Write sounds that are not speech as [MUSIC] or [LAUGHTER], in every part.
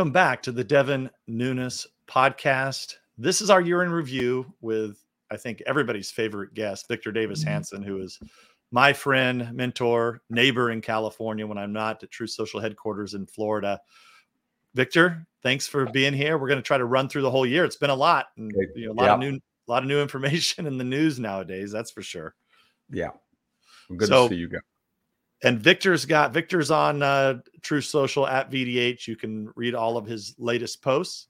Welcome back to the Devin Nunes podcast. This is our year in review with, I think, everybody's favorite guest, Victor Davis Mm-hmm. Hanson, who is my friend, mentor, neighbor in California when I'm not at Truth Social headquarters in Florida. Victor, thanks for being here. We're going to try to run through the whole year. It's been a lot, and you know, a lot of new, a lot of new [LAUGHS] information in the news nowadays. That's for sure. Yeah. Good So- to see you guys. And Victor's got Victor's on uh, Truth Social at VDH. You can read all of his latest posts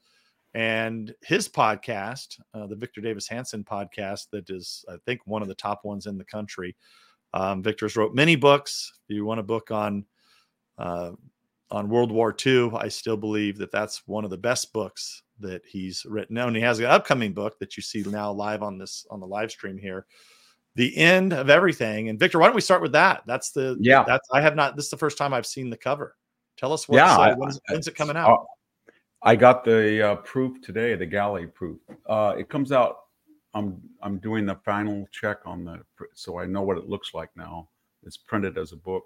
and his podcast, uh, the Victor Davis Hanson podcast, that is, I think, one of the top ones in the country. Um, Victor's wrote many books. If you want a book on uh, on World War II, I still believe that that's one of the best books that he's written. And he has an upcoming book that you see now live on this on the live stream here the end of everything. And Victor, why don't we start with that? That's the Yeah. That's I have not. This is the first time I've seen the cover. Tell us what's, Yeah, uh, when's, when's it coming Uh, out? I got the uh, proof today, the galley proof. Uh, it comes out. I'm I'm doing the final check on the, so I know what it looks like now. It's printed as a book.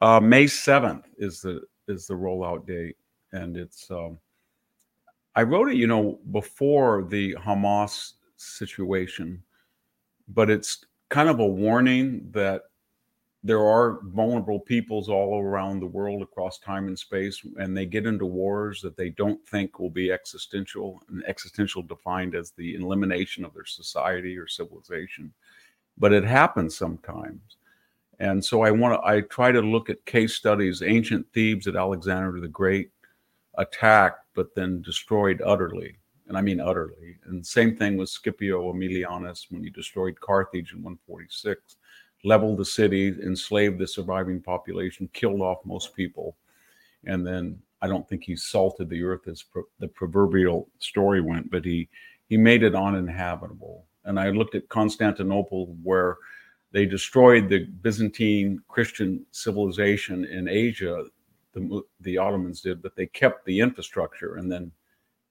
Uh, May seventh is the is the rollout date, and it's. Um, I wrote it, you know, before the Hamas situation, but it's kind of a warning that there are vulnerable peoples all around the world across time and space and they get into wars that they don't think will be existential and existential defined as the elimination of their society or civilization. But it happens sometimes. And so i want to i try to look at case studies. Ancient thebes that alexander the great attacked but then destroyed utterly and i mean utterly and same thing with scipio aemilianus when he destroyed carthage in 146 leveled the city, enslaved the surviving population, killed off most people, and then I don't think he salted the earth as pro- the proverbial story went, but he he made it uninhabitable. And I looked at Constantinople, where they destroyed the Byzantine Christian civilization in Asia. The the Ottomans did, but they kept the infrastructure, and then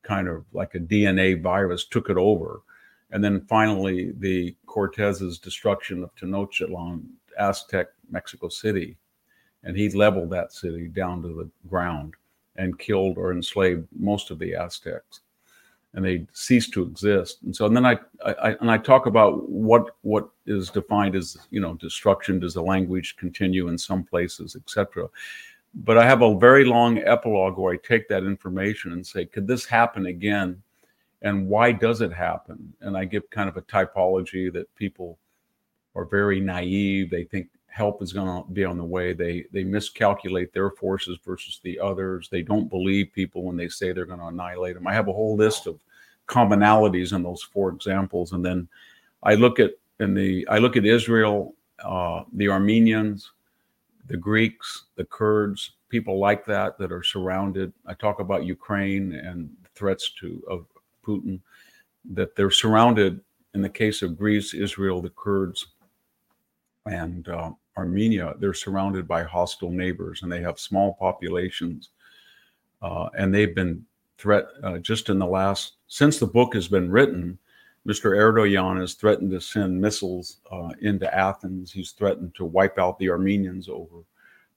kind of like a DNA virus took it over. And then finally, the Cortez's destruction of Tenochtitlan, Aztec Mexico City, and he leveled that city down to the ground and killed or enslaved most of the Aztecs, and they ceased to exist. And so, and then I, I and I talk about what what is defined as you know destruction. Does the language continue in some places, etc. But I have a very long epilogue where I take that information and say, could this happen again? and why does it happen? And i give kind of a typology that people are very naive. They think help is going to be on the way. They they miscalculate their forces versus the others. They don't believe people when they say they're going to annihilate them. I have a whole list of commonalities in those four examples. And then i look at in the i look at israel uh, the armenians the greeks the kurds people like that that are surrounded i talk about ukraine and threats to of Putin, that they're surrounded, in the case of Greece, Israel, the Kurds, and uh, Armenia, they're surrounded by hostile neighbors and they have small populations. Uh, and they've been threat uh, just in the last, since the book has been written, Mr. Erdogan has threatened to send missiles uh, into Athens. He's threatened to wipe out the Armenians over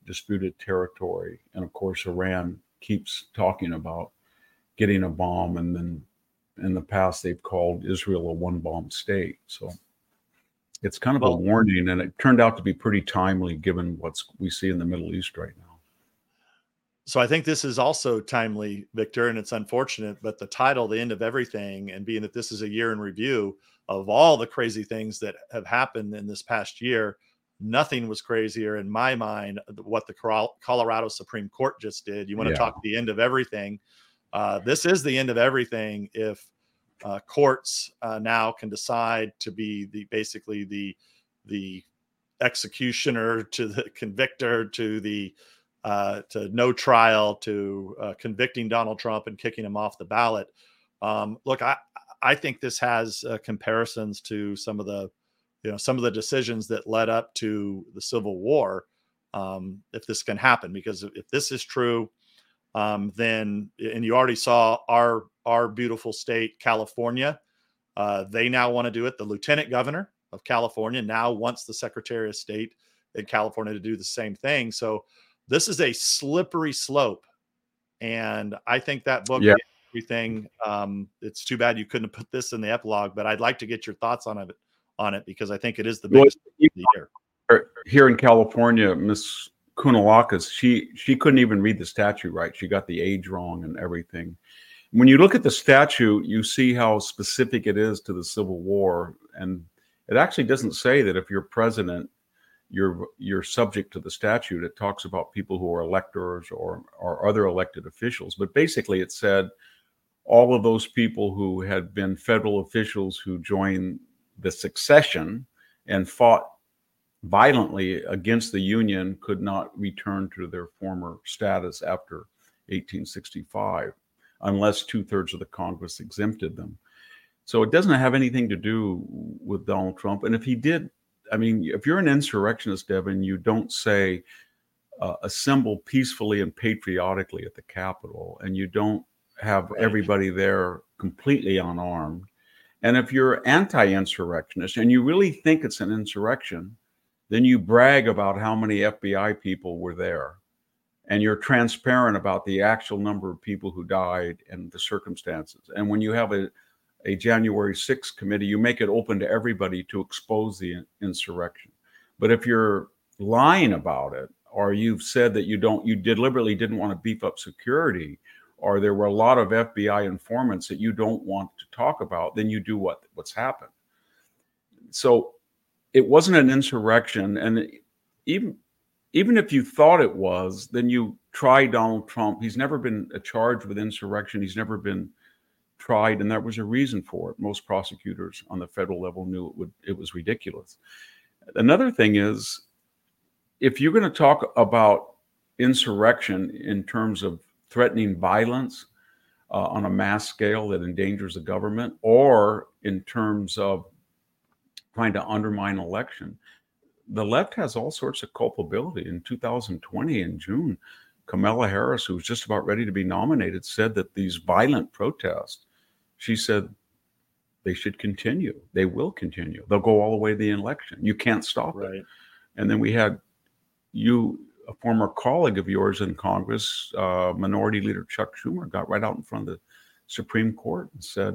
disputed territory. And of course, Iran keeps talking about getting a bomb and then in the past they've called Israel a one bomb state. So it's kind of Well- a warning, and it turned out to be pretty timely given what's we see in the Middle East right now. So I think this is also timely, Victor, and it's unfortunate, but the title, The End of Everything, and being that this is a year in review of all the crazy things that have happened in this past year, nothing was crazier in my mind what the Colorado Supreme Court just did. You want to Yeah. talk the end of everything. Uh, this is the end of everything if uh, courts uh, now can decide to be the basically the the executioner to the convictor to the uh, to no trial to uh, convicting Donald Trump and kicking him off the ballot. Um, look, I I think this has uh, comparisons to some of the you know some of the decisions that led up to the Civil War. Um, if this can happen, because if this is true, um, then and you already saw our our beautiful state, California. Uh, they now want to do it. The lieutenant governor of California now wants the Secretary of State in California to do the same thing. So this is a slippery slope and I think that book Yeah. everything. Um, it's too bad you couldn't have put this in the epilogue, but I'd like to get your thoughts on it on it because I think it is the Well, biggest of the year. here in California, Miss Kounalakis, she she couldn't even read the statute right. She got the age wrong and everything. When you look at the statute, you see how specific it is to the Civil War, and it actually doesn't say that if you're president, you're you're subject to the statute. It talks about people who are electors or or other elected officials, but basically it said all of those people who had been federal officials who joined the succession and fought violently against the Union could not return to their former status after 1865 unless two thirds of the Congress exempted them. So it doesn't have anything to do with Donald Trump. And if he did, I mean, if you're an insurrectionist, Devin, you don't say uh, assemble peacefully and patriotically at the Capitol, and you don't have everybody there completely unarmed. And if you're anti-insurrectionist and you really think it's an insurrection, then you brag about how many FBI people were there. And you're transparent about the actual number of people who died and the circumstances. And when you have a, a January 6th committee, you make it open to everybody to expose the insurrection. But if you're lying about it, or you've said that you don't, you deliberately didn't want to beef up security, or there were a lot of FBI informants that you don't want to talk about, then you do what what's happened. So it wasn't an insurrection, and even even if you thought it was, then you try Donald Trump. He's never been charged with insurrection. He's never been tried, and there was a reason for it. Most prosecutors on the federal level knew it would it was ridiculous. Another thing is, if you're going to talk about insurrection in terms of threatening violence uh, on a mass scale that endangers the government, or in terms of trying to undermine election, the left has all sorts of culpability. In 2020, in June, Kamala Harris, who was just about ready to be nominated, said that these violent protests, she said, they should continue. They will continue. They'll go all the way to the election. You can't stop it. Right. And then we had you, a former colleague of yours in Congress, uh, Minority Leader Chuck Schumer, got right out in front of the Supreme Court and said,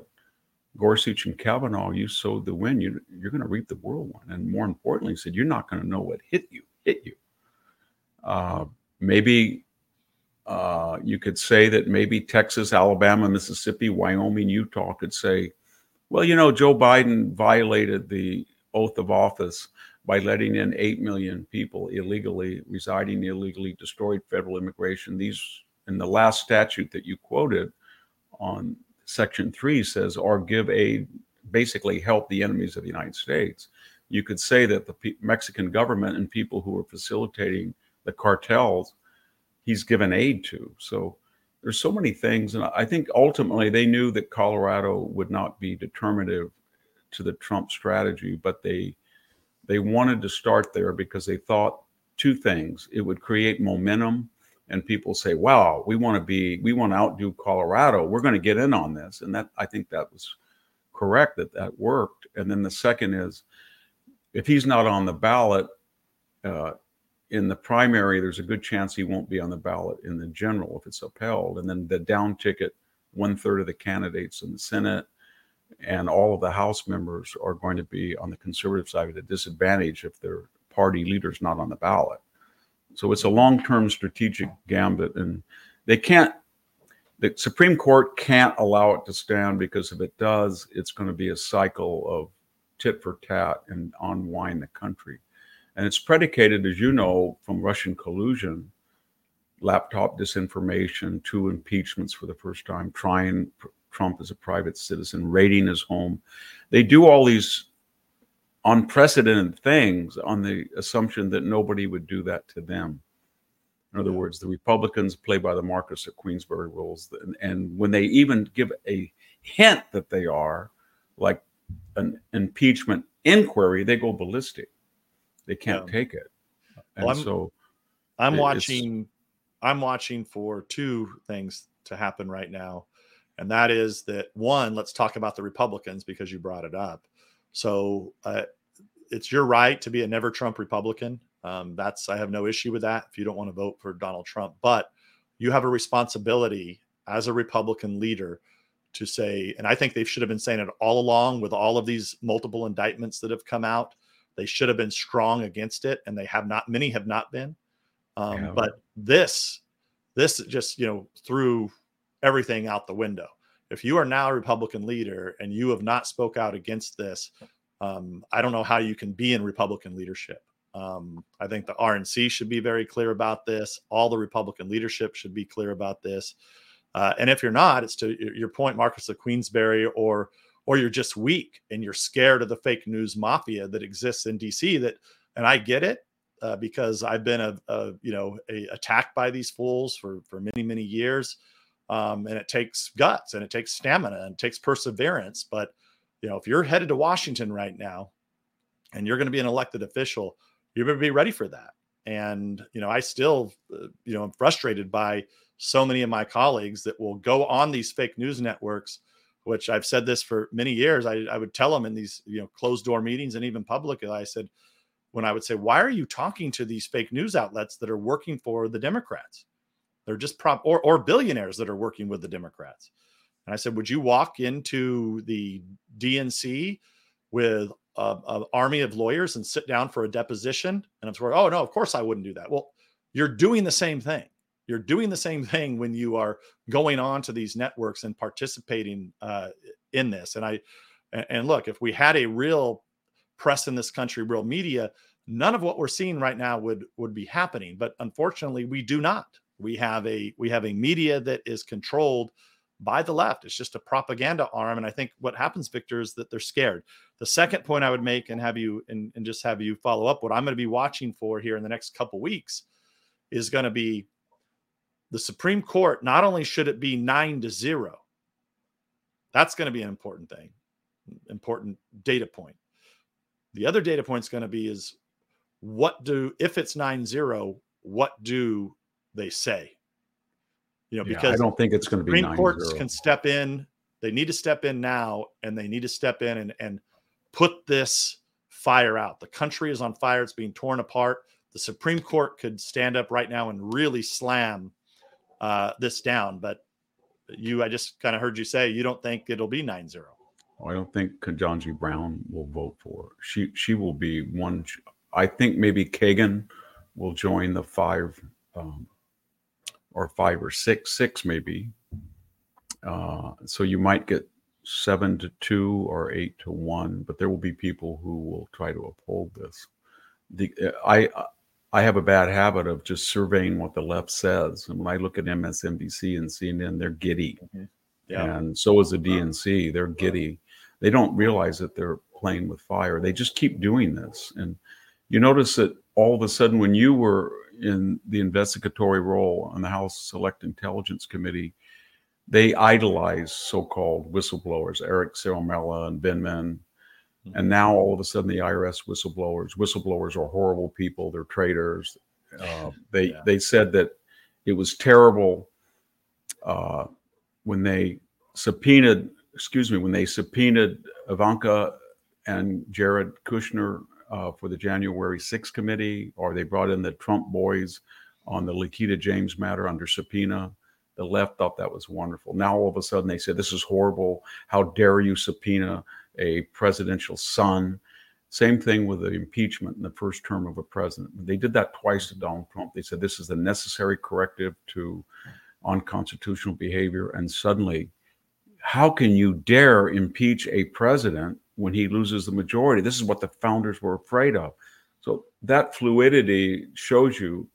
Gorsuch and Kavanaugh, you sowed the wind. You, you're going to reap the whirlwind. And more importantly, he said, you're not going to know what hit you, hit you. Uh, maybe uh, you could say that maybe Texas, Alabama, Mississippi, Wyoming, Utah could say, well, you know, Joe Biden violated the oath of office by letting in 8 million people illegally residing illegally, destroyed federal immigration. These, in the last statute that you quoted on Section 3 says, or give aid, basically help the enemies of the United States. You could say that the P- Mexican government and people who are facilitating the cartels, he's given aid to. So there's so many things. And I think ultimately they knew that Colorado would not be determinative to the Trump strategy, but they they wanted to start there because they thought two things. It would create momentum and people say, wow, we want to be, we want to outdo Colorado. We're going to get in on this. And that, I think that was correct that that worked. And then the second is if he's not on the ballot uh, in the primary, there's a good chance he won't be on the ballot in the general if it's upheld. And then the down ticket, one third of the candidates in the Senate and all of the House members are going to be on the conservative side at a disadvantage if their party leader's not on the ballot. So it's a long-term strategic gambit, and they can't. The Supreme Court can't allow it to stand because if it does, it's going to be a cycle of tit for tat and unwind the country. And it's predicated, as you know, from Russian collusion, laptop disinformation, two impeachments for the first time, trying Trump as a private citizen, raiding his home. They do all these unprecedented things on the assumption that nobody would do that to them. In other words, the Republicans play by the Marquess of Queensberry rules. And, and when they even give a hint that they are, like an impeachment inquiry, they go ballistic. They can't Yeah. take it. And Well, I'm- so I'm It- watching. I'm watching for two things to happen right now, and that is that one. Let's talk about the Republicans because you brought it up. So uh, it's your right to be a never Trump Republican. Um, that's I have no issue with that. If you don't want to vote for Donald Trump, but you have a responsibility as a Republican leader to say, and I think they should have been saying it all along with all of these multiple indictments that have come out. They should have been strong against it, and they have not. Many have not been. Um, yeah. But this, this just you know threw everything out the window. If you are now a Republican leader and you have not spoke out against this, um, I don't know how you can be in Republican leadership. Um, I think the RNC should be very clear about this. All the Republican leadership should be clear about this. Uh, and if you're not, it's to your point, Marquess of Queensberry, or or you're just weak and you're scared of the fake news mafia that exists in DC. That, and I get it uh, because I've been a, a you know a, attacked by these fools for for many many years, um, and it takes guts and it takes stamina and it takes perseverance. But you know, if you're headed to Washington right now, and you're going to be an elected official, going to be ready for that. And you know, I still uh, you know I'm frustrated by so many of my colleagues that will go on these fake news networks which I've said this for many years. I, I would tell them in these, you know, closed door meetings and even publicly, I said, when I would say, why are you talking to these fake news outlets that are working for the Democrats? They're just prop or, or billionaires that are working with the Democrats. And I said, would you walk into the DNC with an army of lawyers and sit down for a deposition? And I'm sort of, oh no, of course I wouldn't do that. Well, you're doing the same thing you're doing the same thing when you are going on to these networks and participating uh, in this. And I and look, if we had a real press in this country, real media, none of what we're seeing right now would would be happening. But unfortunately, we do not. We have a we have a media that is controlled by the left. It's just a propaganda arm. And I think what happens, Victor, is that they're scared. The second point I would make and have you and, and just have you follow up, what I'm going to be watching for here in the next couple weeks is going to be the Supreme Court, not only should it be nine to zero, that's going to be an important thing, important data point. The other data point is going to be is what do, if it's nine zero, what do they say? You know, because yeah, I don't think it's going to be Supreme Courts can step in. They need to step in now, and they need to step in and and put this fire out. The country is on fire; it's being torn apart. The Supreme Court could stand up right now and really slam uh, this down. But you, I just kind of heard you say you don't think it'll be 9 0. I don't think Ketanji Brown will vote for. She she will be one. I think maybe Kagan will join the five um, or five or six, six maybe. Uh, so you might get seven to two or eight to one, but there will be people who will try to uphold this. The I I have a bad habit of just surveying what the left says. And when I look at MSNBC and CNN, they're giddy. Mm-hmm. Yeah. And so is the DNC. They're giddy. They don't realize that they're playing with fire. They just keep doing this. And you notice that all of a sudden, when you were in the investigatory role on the House Select Intelligence Committee, they idolize so-called whistleblowers, Eric Ciaramella and And now all of a sudden, the IRS whistleblowers, whistleblowers are horrible people. They're traitors. Uh, [LAUGHS] they yeah. they said that it was terrible uh, when they subpoenaed. Excuse me, when they subpoenaed Ivanka and Jared Kushner uh, for the January 6th committee, or they brought in the Trump boys on the Letitia James matter under subpoena. The left thought that was wonderful. Now all of a sudden they said this is horrible. How dare you subpoena a presidential son. Same thing with the impeachment in the first term of a president. They did that twice to Donald Trump. They said this is the necessary corrective to unconstitutional behavior. And suddenly, how can you dare impeach a president when he loses the majority? This is what the founders were afraid of. So that fluidity shows you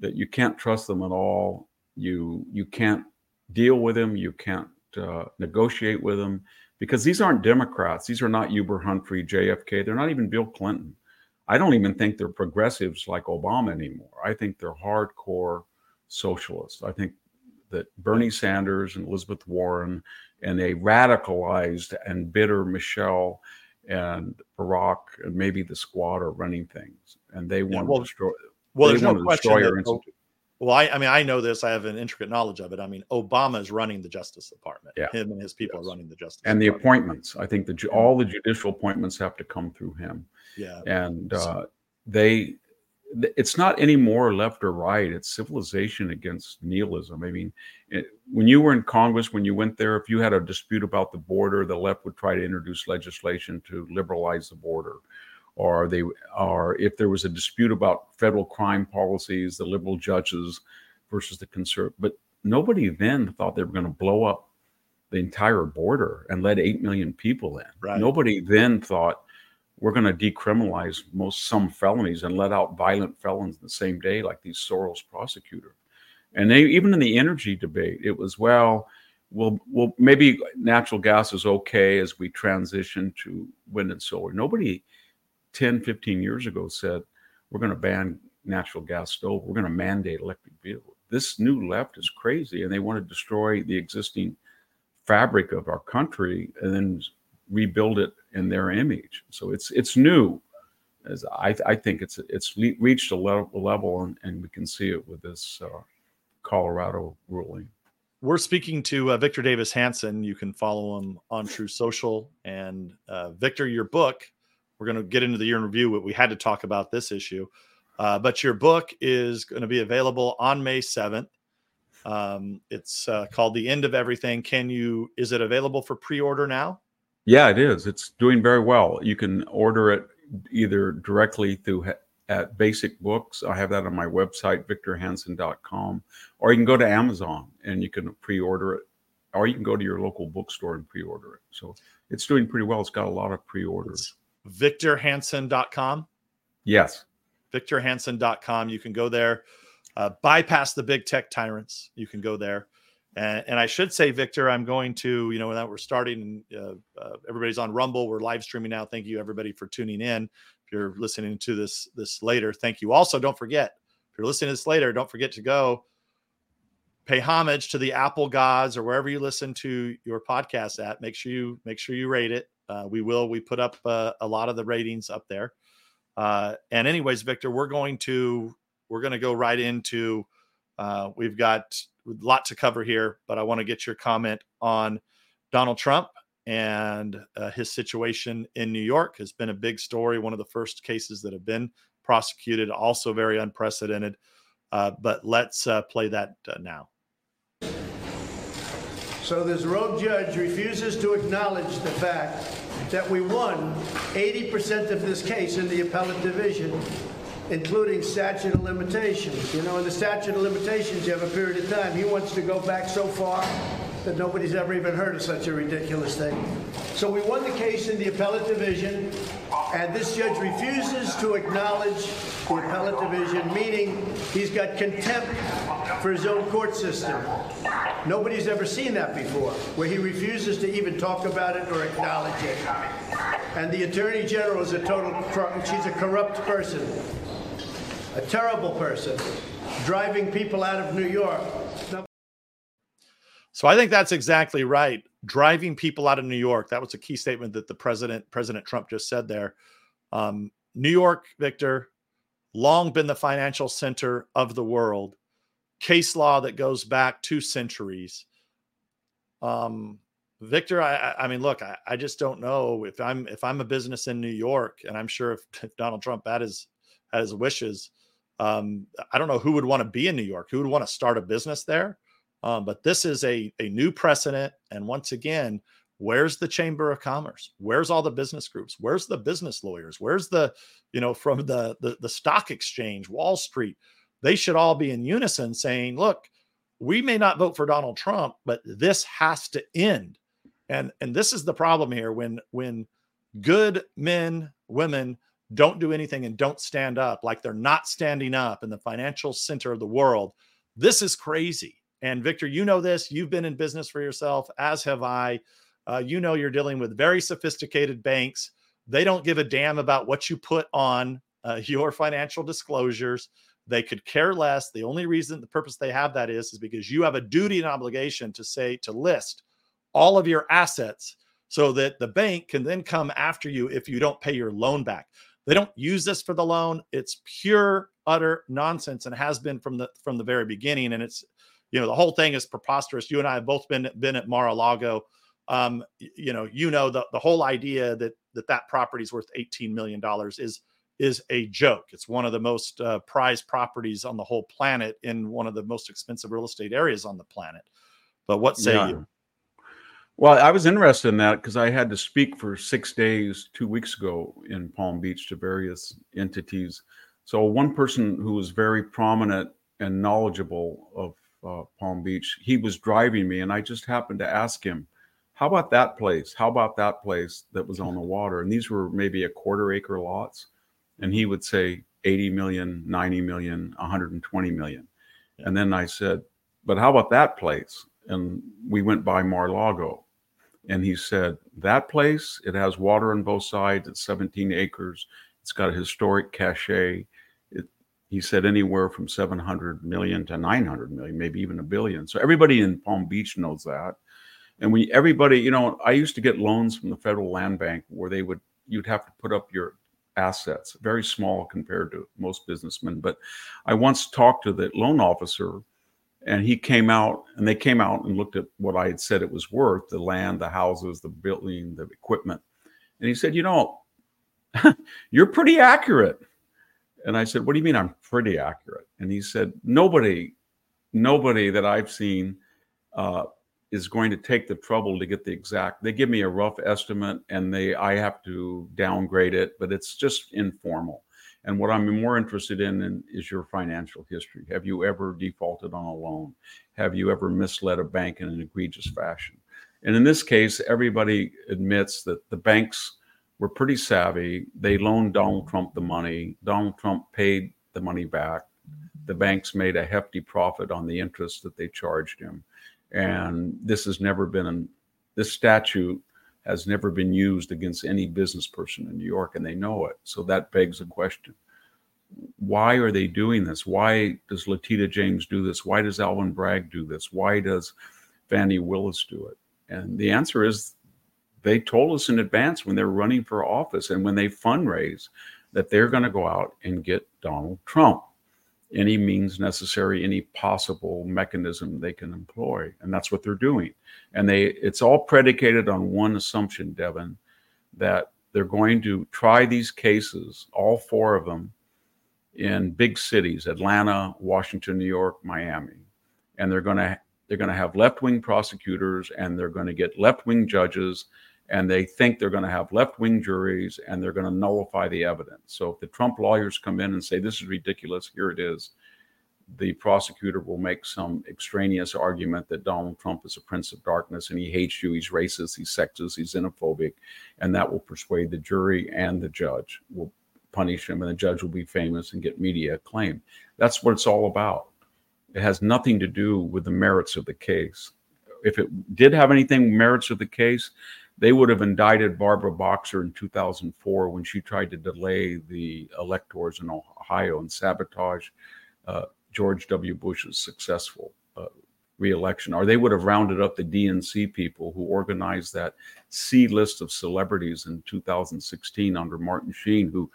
that you can't trust them at all. You you can't deal with them. You can't uh, negotiate with them because these aren't Democrats. These are not Hubert Humphrey, JFK. They're not even Bill Clinton. I don't even think they're progressives like Obama anymore. I think they're hardcore socialists. I think that Bernie Sanders and Elizabeth Warren and a radicalized and bitter Michelle and Barack and maybe the squad are running things, and they want yeah, well, to destroy. Well, there's no question. That, well, I, I mean, I know this. I have an intricate knowledge of it. I mean, Obama is running the Justice Department. Yeah. Him and his people yes. are running the Justice and Department. the appointments. I think the all the judicial appointments have to come through him. Yeah. And uh, they, it's not any more left or right. It's civilization against nihilism. I mean, it, when you were in Congress, when you went there, if you had a dispute about the border, the left would try to introduce legislation to liberalize the border. Or they, or if there was a dispute about federal crime policies, the liberal judges versus the conservative. But nobody then thought they were going to blow up the entire border and let eight million people in. Right. Nobody then thought we're going to decriminalize most some felonies and let out violent felons the same day, like these Soros prosecutor. And they even in the energy debate, it was well, well, well, maybe natural gas is okay as we transition to wind and solar. Nobody 10, 15 years ago said we're going to ban natural gas stove. We're going to mandate electric vehicles. This new left is crazy, and they want to destroy the existing fabric of our country and then rebuild it in their image. So it's it's new. As I, I think it's it's reached a level, level and, and we can see it with this uh, Colorado ruling. We're speaking to uh, Victor Davis Hanson. You can follow him on Truth Social. And uh, Victor, your book, we're going to get into the year in review, but we had to talk about this issue. Uh, but your book is going to be available on May 7th. Um, it's uh, called The End of Everything. Can you, is it available for pre order now? Yeah, it is. It's doing very well. You can order it either directly through at Basic Books. I have that on my website, victorhanson.com, or you can go to Amazon and you can pre-order it, or you can go to your local bookstore and pre-order it. So it's doing pretty well. It's got a lot of pre-orders. victorhanson.com. Yes. victorhanson.com. You can go there, uh, bypass the big tech tyrants. You can go there. And, and I should say, Victor, I'm going to, you know, that we're starting, uh, uh, everybody's on Rumble. We're live streaming now. Thank you, everybody, for tuning in. If you're listening to this this later, thank you. Also, don't forget, if you're listening to this later, don't forget to go pay homage to the Apple gods or wherever you listen to your podcast at. Make sure you make sure you rate it. Uh, we will. We put up uh, a lot of the ratings up there. Uh, and anyways, Victor, we're going to we're going to go right into. Uh, we've got a lot to cover here, but I want to get your comment on Donald Trump and uh, his situation in New York has been a big story. One of the first cases that have been prosecuted, also very unprecedented. Uh, but let's play that now. So this rogue judge refuses to acknowledge the fact that we won 80% of this case in the appellate division including statute of limitations. You know, in the statute of limitations, you have a period of time. He wants to go back so far that nobody's ever even heard of such a ridiculous thing. So we won the case in the appellate division, and this judge refuses to acknowledge the appellate division, meaning he's got contempt for his own court system. Nobody's ever seen that before, where he refuses to even talk about it or acknowledge it. And the attorney general is a total, she's a corrupt person a terrible person, driving people out of New York. So I think that's exactly right. Driving people out of New York. That was a key statement that the president, President Trump, just said there. Um, New York, Victor, long been the financial center of the world. Case law that goes back two centuries. Um, Victor, I, I mean, look, I, I, just don't know if I'm if I'm a business in New York, and I'm sure if, [LAUGHS] if Donald Trump had his had his wishes, um, I don't know who would want to be in New York, who would want to start a business there. Um, but this is a, a new precedent. And once again, where's the Chamber of Commerce? Where's all the business groups? Where's the business lawyers? Where's the, you know, from the, the, the stock exchange, Wall Street? They should all be in unison saying, look, we may not vote for Donald Trump, but this has to end. And and this is the problem here when when good men, women don't do anything and don't stand up like they're not standing up in the financial center of the world. This is crazy. And Victor, you know this. You've been in business for yourself, as have I. Uh, you know you're dealing with very sophisticated banks. They don't give a damn about what you put on uh, [LAUGHS] your financial disclosures. They could care less. The only reason, the purpose they have that is, is because you have a duty and obligation to say, to list all of your assets so that the bank can then come after you if you don't pay your loan back. They don't use this for the loan. It's pure, utter nonsense, and has been from the from the very beginning. And it's, you know, the whole thing is preposterous. You and I have both been been at Mar-a-Lago. Um, you know, you know the the whole idea that that that property is worth eighteen million dollars is is a joke. It's one of the most uh, prized properties on the whole planet in one of the most expensive real estate areas on the planet. But what say yeah. you? Well, I was interested in that because I had to speak for six days two weeks ago in Palm Beach to various entities. So, one person who was very prominent and knowledgeable of uh, Palm Beach, he was driving me, and I just happened to ask him, How about that place? How about that place that was on the water? And these were maybe a quarter acre lots. And he would say 80 million, 90 million, 120 million. And then I said, But how about that place? And we went by Mar-Lago and he said that place it has water on both sides it's 17 acres it's got a historic cachet he said anywhere from 700 million to 900 million maybe even a billion so everybody in palm beach knows that and we everybody you know i used to get loans from the federal land bank where they would you'd have to put up your assets very small compared to most businessmen but i once talked to the loan officer and he came out and they came out and looked at what I had said it was worth the land, the houses, the building, the equipment. And he said, You know, [LAUGHS] you're pretty accurate. And I said, What do you mean I'm pretty accurate? And he said, Nobody, nobody that I've seen uh, is going to take the trouble to get the exact. They give me a rough estimate and they I have to downgrade it, but it's just informal. And what I'm more interested in, in, is your financial history. Have you ever defaulted on a loan? Have you ever misled a bank in an egregious fashion? And in this case, everybody admits that the banks were pretty savvy. They loaned Donald mm-hmm. Trump the money. Donald Trump paid the money back. The banks made a hefty profit on the interest that they charged him. And this has never been this statute has never been used against any business person in New York, and they know it. So that begs a question. Why are they doing this? Why does Letitia James do this? Why does Alvin Bragg do this? Why does Fani Willis do it? And the answer is they told us in advance when they're running for office and when they fundraise that they're going to go out and get Donald Trump any means necessary, any possible mechanism they can employ. And that's what they're doing. And they it's all predicated on one assumption, Devin, that they're going to try these cases, all four of them, in big cities, Atlanta, Washington, New York, Miami. And they're gonna they're gonna have left-wing prosecutors and they're gonna get left-wing judges and they think they're going to have left wing juries and they're going to nullify the evidence. So if the Trump lawyers come in and say, this is ridiculous, here it is, the prosecutor will make some extraneous argument that Donald Trump is a prince of darkness and he hates you, he's racist, he's sexist, he's xenophobic, and that will persuade the jury and the judge will punish him and the judge will be famous and get media acclaim. That's what it's all about. It has nothing to do with the merits of the case. If it did have anything merits of the case, they would have indicted Barbara Boxer in 2004 when she tried to delay the electors in Ohio and sabotage uh, George W. Bush's successful uh, reelection. Or they would have rounded up the DNC people who organized that C list of celebrities in 2016 under Martin Sheen, who,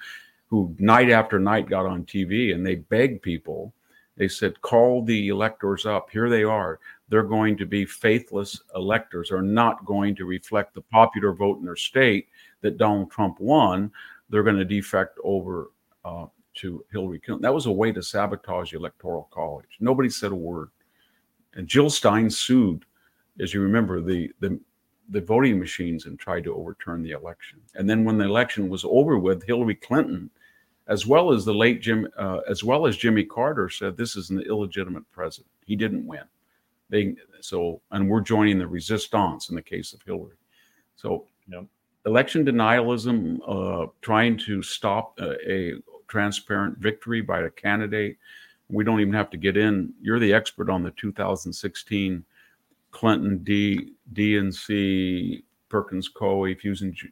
who night after night got on TV and they begged people. They said, call the electors up. Here they are they're going to be faithless electors are not going to reflect the popular vote in their state that Donald Trump won. They're going to defect over uh, to Hillary Clinton. That was a way to sabotage the Electoral College. Nobody said a word. And Jill Stein sued, as you remember, the, the the voting machines and tried to overturn the election. And then when the election was over with, Hillary Clinton, as well as the late Jim, uh, as well as Jimmy Carter, said this is an illegitimate president. He didn't win. They so and we're joining the resistance in the case of Hillary. So yep. election denialism, uh, trying to stop a, a transparent victory by a candidate. We don't even have to get in. You're the expert on the 2016 Clinton D DNC Perkins Coie Fusion G,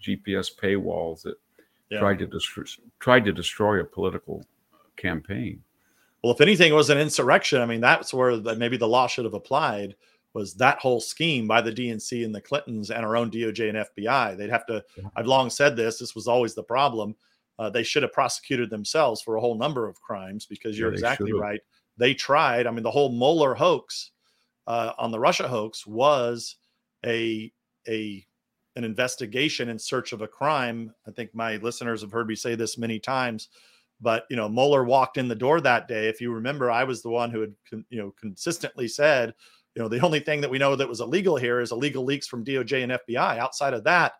GPS paywalls that yeah. tried to destroy tried to destroy a political campaign. Well, if anything, it was an insurrection. I mean, that's where the, maybe the law should have applied. Was that whole scheme by the DNC and the Clintons and our own DOJ and FBI? They'd have to. I've long said this. This was always the problem. Uh, they should have prosecuted themselves for a whole number of crimes because you're yeah, exactly should've. right. They tried. I mean, the whole Mueller hoax uh, on the Russia hoax was a a an investigation in search of a crime. I think my listeners have heard me say this many times, but you know, Mueller walked in the door that day. If you remember, I was the one who had you know consistently said, you know, the only thing that we know that was illegal here is illegal leaks from DOJ and FBI. Outside of that,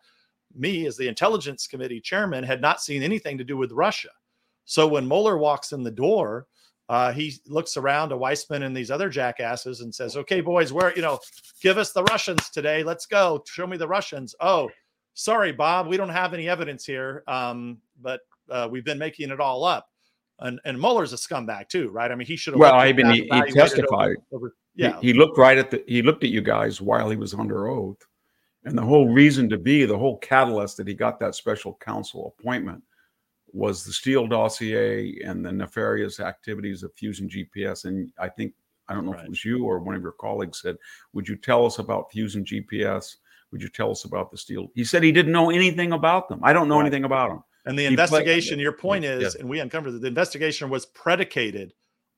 me as the Intelligence Committee chairman had not seen anything to do with Russia. So when Mueller walks in the door, uh, he looks around to Weissmann and these other jackasses and says, "Okay, boys, where you know, give us the Russians today. Let's go. Show me the Russians." Oh, sorry, Bob, we don't have any evidence here, um, but uh, we've been making it all up. And and Mueller's a scumbag too, right? I mean, he should have. Well, I mean, he, he testified. Over, over, yeah, he, he looked right at the. He looked at you guys while he was under oath, and the whole reason to be, the whole catalyst that he got that special counsel appointment was the Steele dossier and the nefarious activities of Fusion GPS. And I think, I don't know right. if it was you or one of your colleagues said, Would you tell us about Fusion GPS? Would you tell us about the Steele? He said he didn't know anything about them. I don't know right. anything about them. And the he investigation, played, your point is, yes. and we uncovered that the investigation was predicated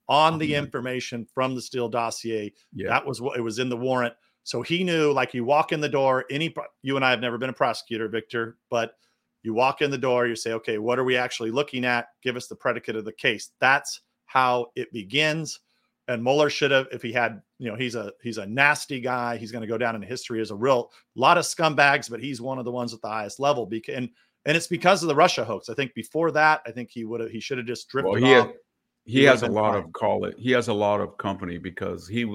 on the mm-hmm. information from the Steele dossier. Yeah. That was what it was in the warrant. So he knew, like you walk in the door, any you and I have never been a prosecutor, Victor, but you walk in the door, you say, okay, what are we actually looking at? Give us the predicate of the case. That's how it begins. And Mueller should have, if he had, you know, he's a he's a nasty guy. He's going to go down in history as a real lot of scumbags, but he's one of the ones at the highest level. Because and, and it's because of the Russia hoax. I think before that, I think he would have he should have just drifted well, he off. Had, he, he has a lot fine. of call it. He has a lot of company because he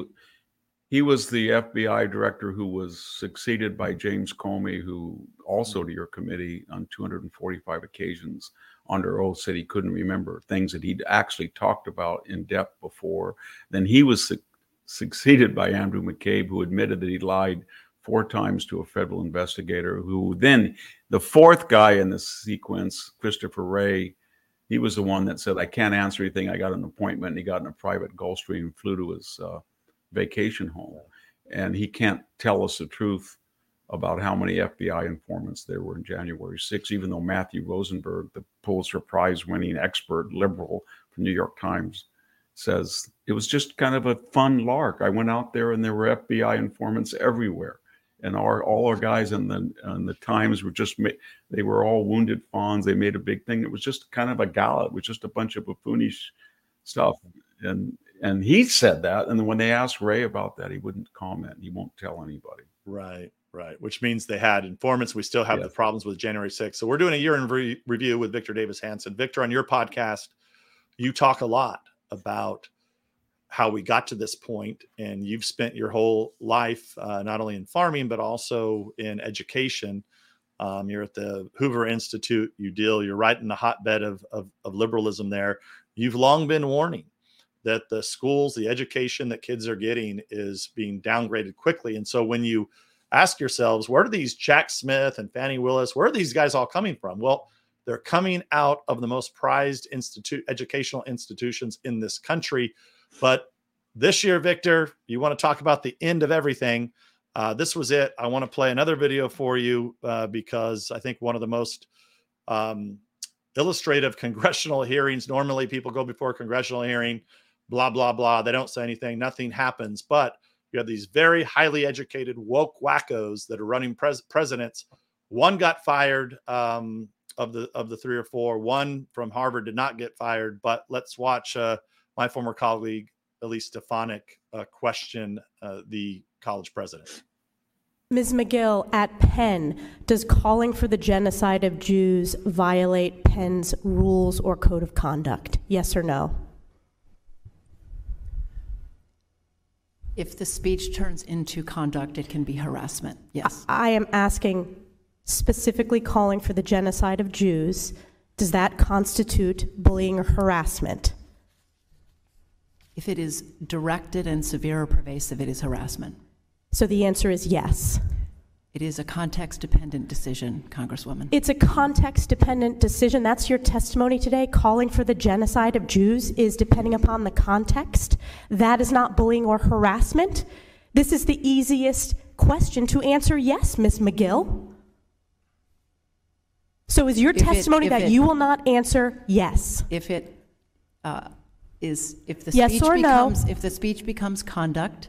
he was the FBI director who was succeeded by James Comey, who also mm-hmm. to your committee on 245 occasions under oath said he couldn't remember things that he'd actually talked about in depth before. Then he was su- succeeded by Andrew McCabe, who admitted that he lied four times to a federal investigator, who then the fourth guy in the sequence, Christopher Wray, he was the one that said, I can't answer anything. I got an appointment. And he got in a private Gulfstream, flew to his uh, vacation home. And he can't tell us the truth about how many FBI informants there were in January 6, even though Matthew Rosenberg, the Pulitzer Prize winning expert liberal from New York Times, says it was just kind of a fun lark. I went out there and there were FBI informants everywhere. And our all our guys in the in the Times were just they were all wounded fawns. They made a big thing. It was just kind of a gala. It was just a bunch of buffoonish stuff. And and he said that. And then when they asked Wray about that, he wouldn't comment. He won't tell anybody. Right, right. Which means they had informants. We still have yes. the problems with January 6th. So we're doing a year in re- review with Victor Davis Hanson. Victor, on your podcast, you talk a lot about how we got to this point, and you've spent your whole life uh, not only in farming but also in education. Um, you're at the Hoover Institute. You deal. You're right in the hotbed of, of, of liberalism there. You've long been warning that the schools, the education that kids are getting is being downgraded quickly. And so when you ask yourselves, where are these Jack Smith and Fani Willis, where are these guys all coming from? Well, they're coming out of the most prized educational institutions in this country. But this year, Victor, you want to talk about the end of everything. Uh, this was it. I want to play another video for you uh, because I think one of the most um, illustrative [LAUGHS] congressional hearings. Normally, people go before a congressional hearing blah, blah, blah. They don't say anything, nothing happens. But you have these very highly educated, woke wackos that are running pres- presidents. One got fired um, of the of the three or four. One from Harvard did not get fired. But let's watch uh, my former colleague Elise Stefanik uh, question uh, the college president. Ms. Magill, at Penn, does calling for the genocide of Jews violate Penn's rules or code of conduct? Yes or no? If the speech turns into conduct, it can be harassment, yes. I am asking specifically calling for the genocide of Jews. Does that constitute bullying or harassment? If it is directed and severe or pervasive, it is harassment. So the answer is yes. It is a context dependent decision, Congresswoman. It's a context dependent decision. That's your testimony today. Calling for the genocide of Jews is depending upon the context. That is not bullying or harassment. This is the easiest question to answer yes, Ms. Magill. So is your if testimony it, that it, you will not answer yes? If it uh, is, if the yes speech becomes, no? if the speech becomes conduct,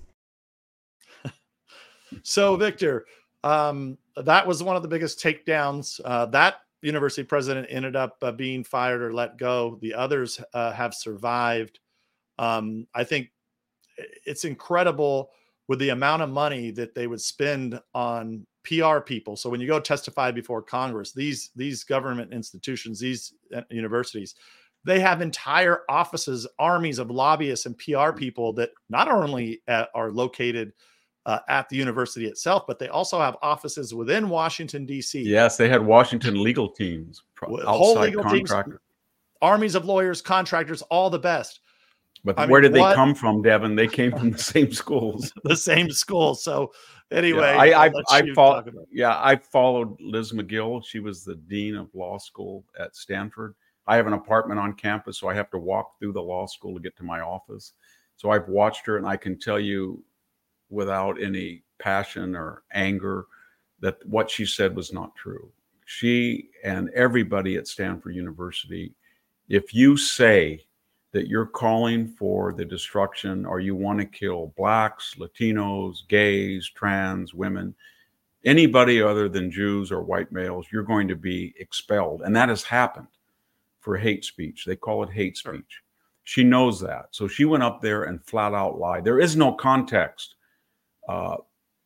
So, Victor, um, that was one of the biggest takedowns. Uh, that university president ended up uh, being fired or let go. The others uh, have survived. Um, I think it's incredible with the amount of money that they would spend on PR people. So when you go testify before Congress, these these government institutions, these uh, universities, they have entire offices, armies of lobbyists and PR people that not only uh, are located uh, at the university itself, but they also have offices within Washington D.C. Yes, they had Washington legal teams, whole legal teams, armies of lawyers, contractors, all the best. But I where mean, did they come from, Devin? They came from the same [LAUGHS] schools. [LAUGHS] the same schools. So anyway, yeah, I I, I followed. Yeah, I followed Liz Magill. She was the dean of law school at Stanford. I have an apartment on campus, so I have to walk through the law school to get to my office. So I've watched her, and I can tell you, without any passion or anger, that what she said was not true. She and everybody at Stanford University, if you say that you're calling for the destruction or you want to kill blacks, Latinos, gays, trans, women, anybody other than Jews or white males, you're going to be expelled. And that has happened for hate speech. They call it hate speech. She knows that. So she went up there and flat out lied. There is no context uh,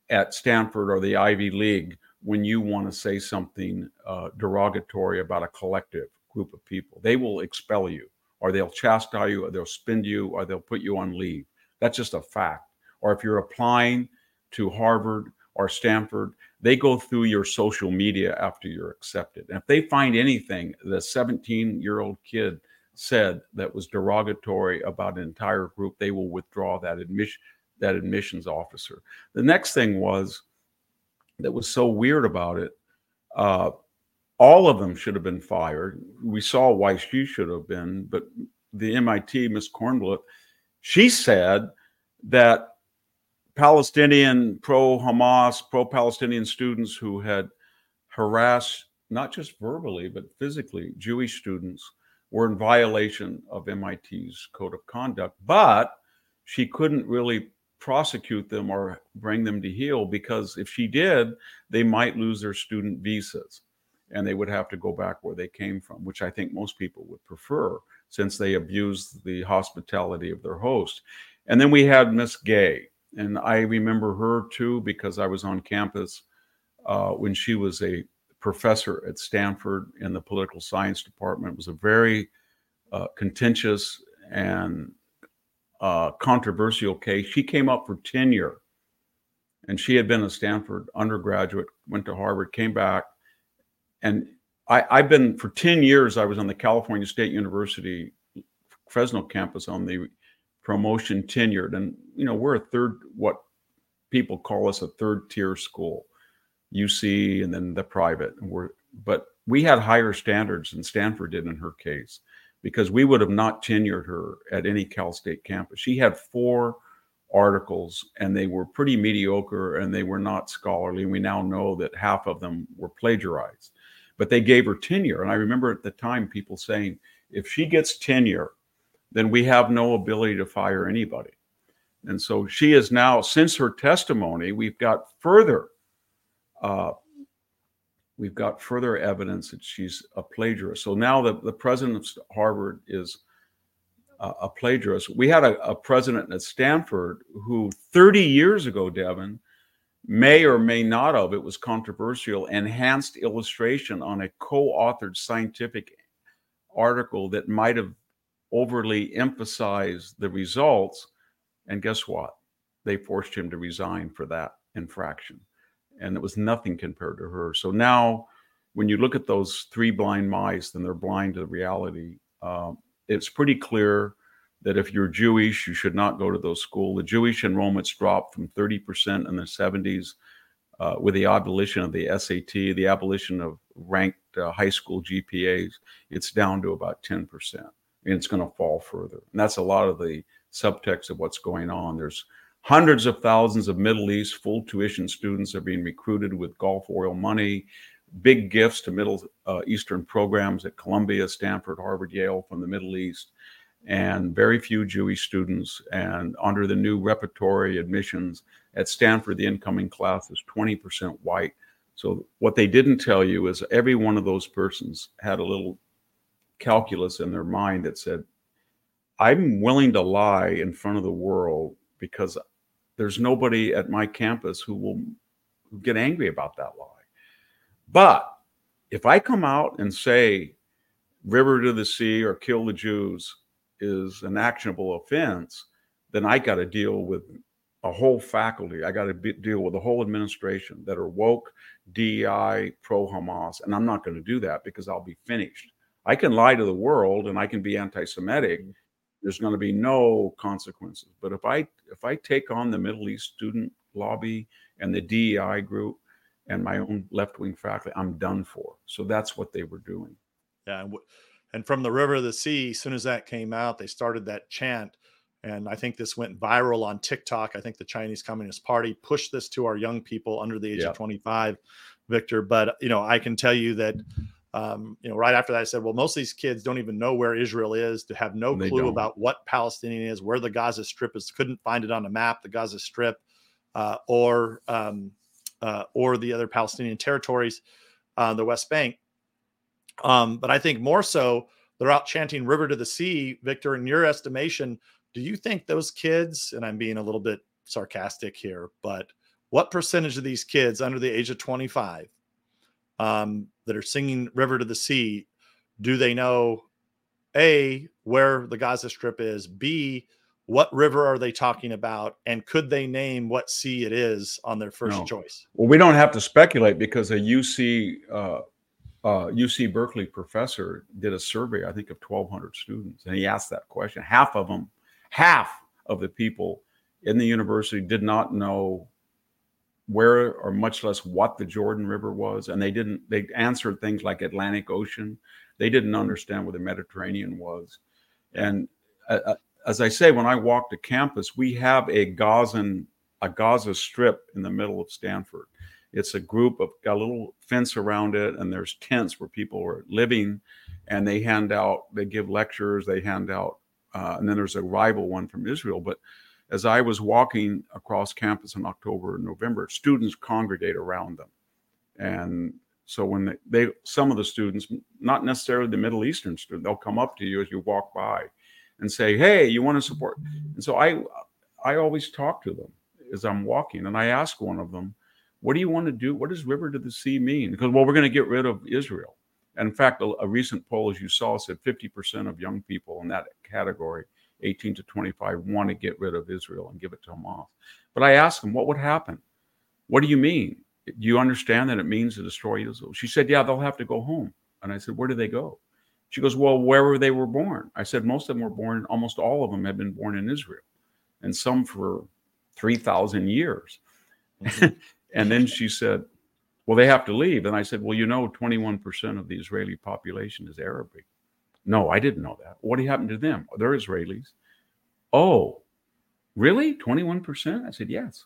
at Stanford or the Ivy League when you want to say something uh, derogatory about a collective group of people. They will expel you or they'll chastise you, or they'll spend you, or they'll put you on leave. That's just a fact. Or if you're applying to Harvard or Stanford, they go through your social media after you're accepted. And if they find anything the 17 year old kid said that was derogatory about an entire group, they will withdraw that admission that admissions officer. The next thing was that was so weird about it. Uh, all of them should have been fired. We saw why she should have been, but the MIT, Miss Kornbluth, she said that Palestinian pro Hamas, pro Palestinian students who had harassed, not just verbally, but physically, Jewish students were in violation of MIT's code of conduct. But she couldn't really prosecute them or bring them to heel because if she did, they might lose their student visas and they would have to go back where they came from, which I think most people would prefer since they abused the hospitality of their host. And then we had Miss Gay, and I remember her too because I was on campus uh, when she was a professor at Stanford in the political science department. It was a very uh, contentious and uh, controversial case. She came up for tenure, and she had been a Stanford undergraduate, went to Harvard, came back, and I, I've been for 10 years, I was on the California State University Fresno campus on the promotion tenured. And, you know, we're a third, what people call us a third tier school, UC and then the private. We're, but we had higher standards than Stanford did in her case because we would have not tenured her at any Cal State campus. She had four articles and they were pretty mediocre and they were not scholarly. We now know that half of them were plagiarized but they gave her tenure. And I remember at the time people saying, if she gets tenure, then we have no ability to fire anybody. And so she is now, since her testimony, we've got further, uh, we've got further evidence that she's a plagiarist. So now the, the president of Harvard is a, a plagiarist. We had a, a president at Stanford who 30 years ago, Devin, may or may not have, it was controversial, enhanced illustration on a co authored scientific article that might have overly emphasized the results. And guess what? They forced him to resign for that infraction. And it was nothing compared to her. So now, when you look at those three blind mice, then they're blind to the reality. Uh, it's pretty clear that if you're Jewish, you should not go to those schools. The Jewish enrollments dropped from 30% in the 70s uh, with the abolition of the SAT, the abolition of ranked uh, high school GPAs. It's down to about 10%. And it's going to fall further. And that's a lot of the subtext of what's going on. There's hundreds of thousands of Middle East full tuition students are being recruited with Gulf oil money big gifts to Middle uh, Eastern programs at Columbia, Stanford, Harvard, Yale from the Middle East, and very few Jewish students. And under the new repertory admissions at Stanford, the incoming class is 20% white. So what they didn't tell you is every one of those persons had a little calculus in their mind that said, I'm willing to lie in front of the world because there's nobody at my campus who will get angry about that lie. But if I come out and say river to the sea or kill the Jews is an actionable offense, then I got to deal with a whole faculty. I got to deal with a whole administration that are woke, DEI, pro Hamas. And I'm not going to do that because I'll be finished. I can lie to the world and I can be anti Semitic. Mm-hmm. There's going to be no consequences. But if I if I take on the Middle East student lobby and the DEI group, and my own left wing faculty, I'm done for. So that's what they were doing. Yeah. And, w- and from the river to the sea, as soon as that came out, they started that chant. And I think this went viral on TikTok. I think the Chinese Communist Party pushed this to our young people under the age yeah. of 25, Victor. But, you know, I can tell you that, um, you know, right after that, I said, well, most of these kids don't even know where Israel is, to have no they clue don't. about what Palestinian is, where the Gaza Strip is, couldn't find it on a map, the Gaza Strip, uh, or, um, uh, or the other Palestinian territories, uh, the West Bank. Um, but I think more so, they're out chanting "River to the Sea." Victor, in your estimation, do you think those kids? And I'm being a little bit sarcastic here, but what percentage of these kids under the age of 25 um, that are singing "River to the Sea" do they know a where the Gaza Strip is? B what river are they talking about and could they name what sea it is on their first no. choice well we don't have to speculate because a uc uh, uh, uc berkeley professor did a survey i think of 1200 students and he asked that question half of them half of the people in the university did not know where or much less what the jordan river was and they didn't they answered things like atlantic ocean they didn't understand where the mediterranean was and uh, uh as I say, when I walk to campus, we have a Gazan, a Gaza strip in the middle of Stanford. It's a group of got a little fence around it, and there's tents where people are living, and they hand out, they give lectures, they hand out, uh, and then there's a rival one from Israel. But as I was walking across campus in October and November, students congregate around them, and so when they, they some of the students, not necessarily the Middle Eastern students, they'll come up to you as you walk by and say, "Hey, you want to support?" And so I I always talk to them as I'm walking, and I ask one of them, "What do you want to do? What does river to the sea mean?" Because well, we're going to get rid of Israel. And in fact, a, a recent poll, as you saw, said 50% of young people in that category, 18 to 25, want to get rid of Israel and give it to Hamas. But I asked them, "What would happen? What do you mean? Do you understand that it means to destroy Israel?" She said, "Yeah, they'll have to go home." And I said, "Where do they go?" She goes, Well, wherever they were born. I said, Most of them were born, almost all of them have been born in Israel, and some for 3,000 years. Mm-hmm. [LAUGHS] and then she said, Well, they have to leave. And I said, Well, you know, 21% of the Israeli population is Arabic. No, I didn't know that. What happened to them? They're Israelis. Oh, really? 21%? I said, Yes.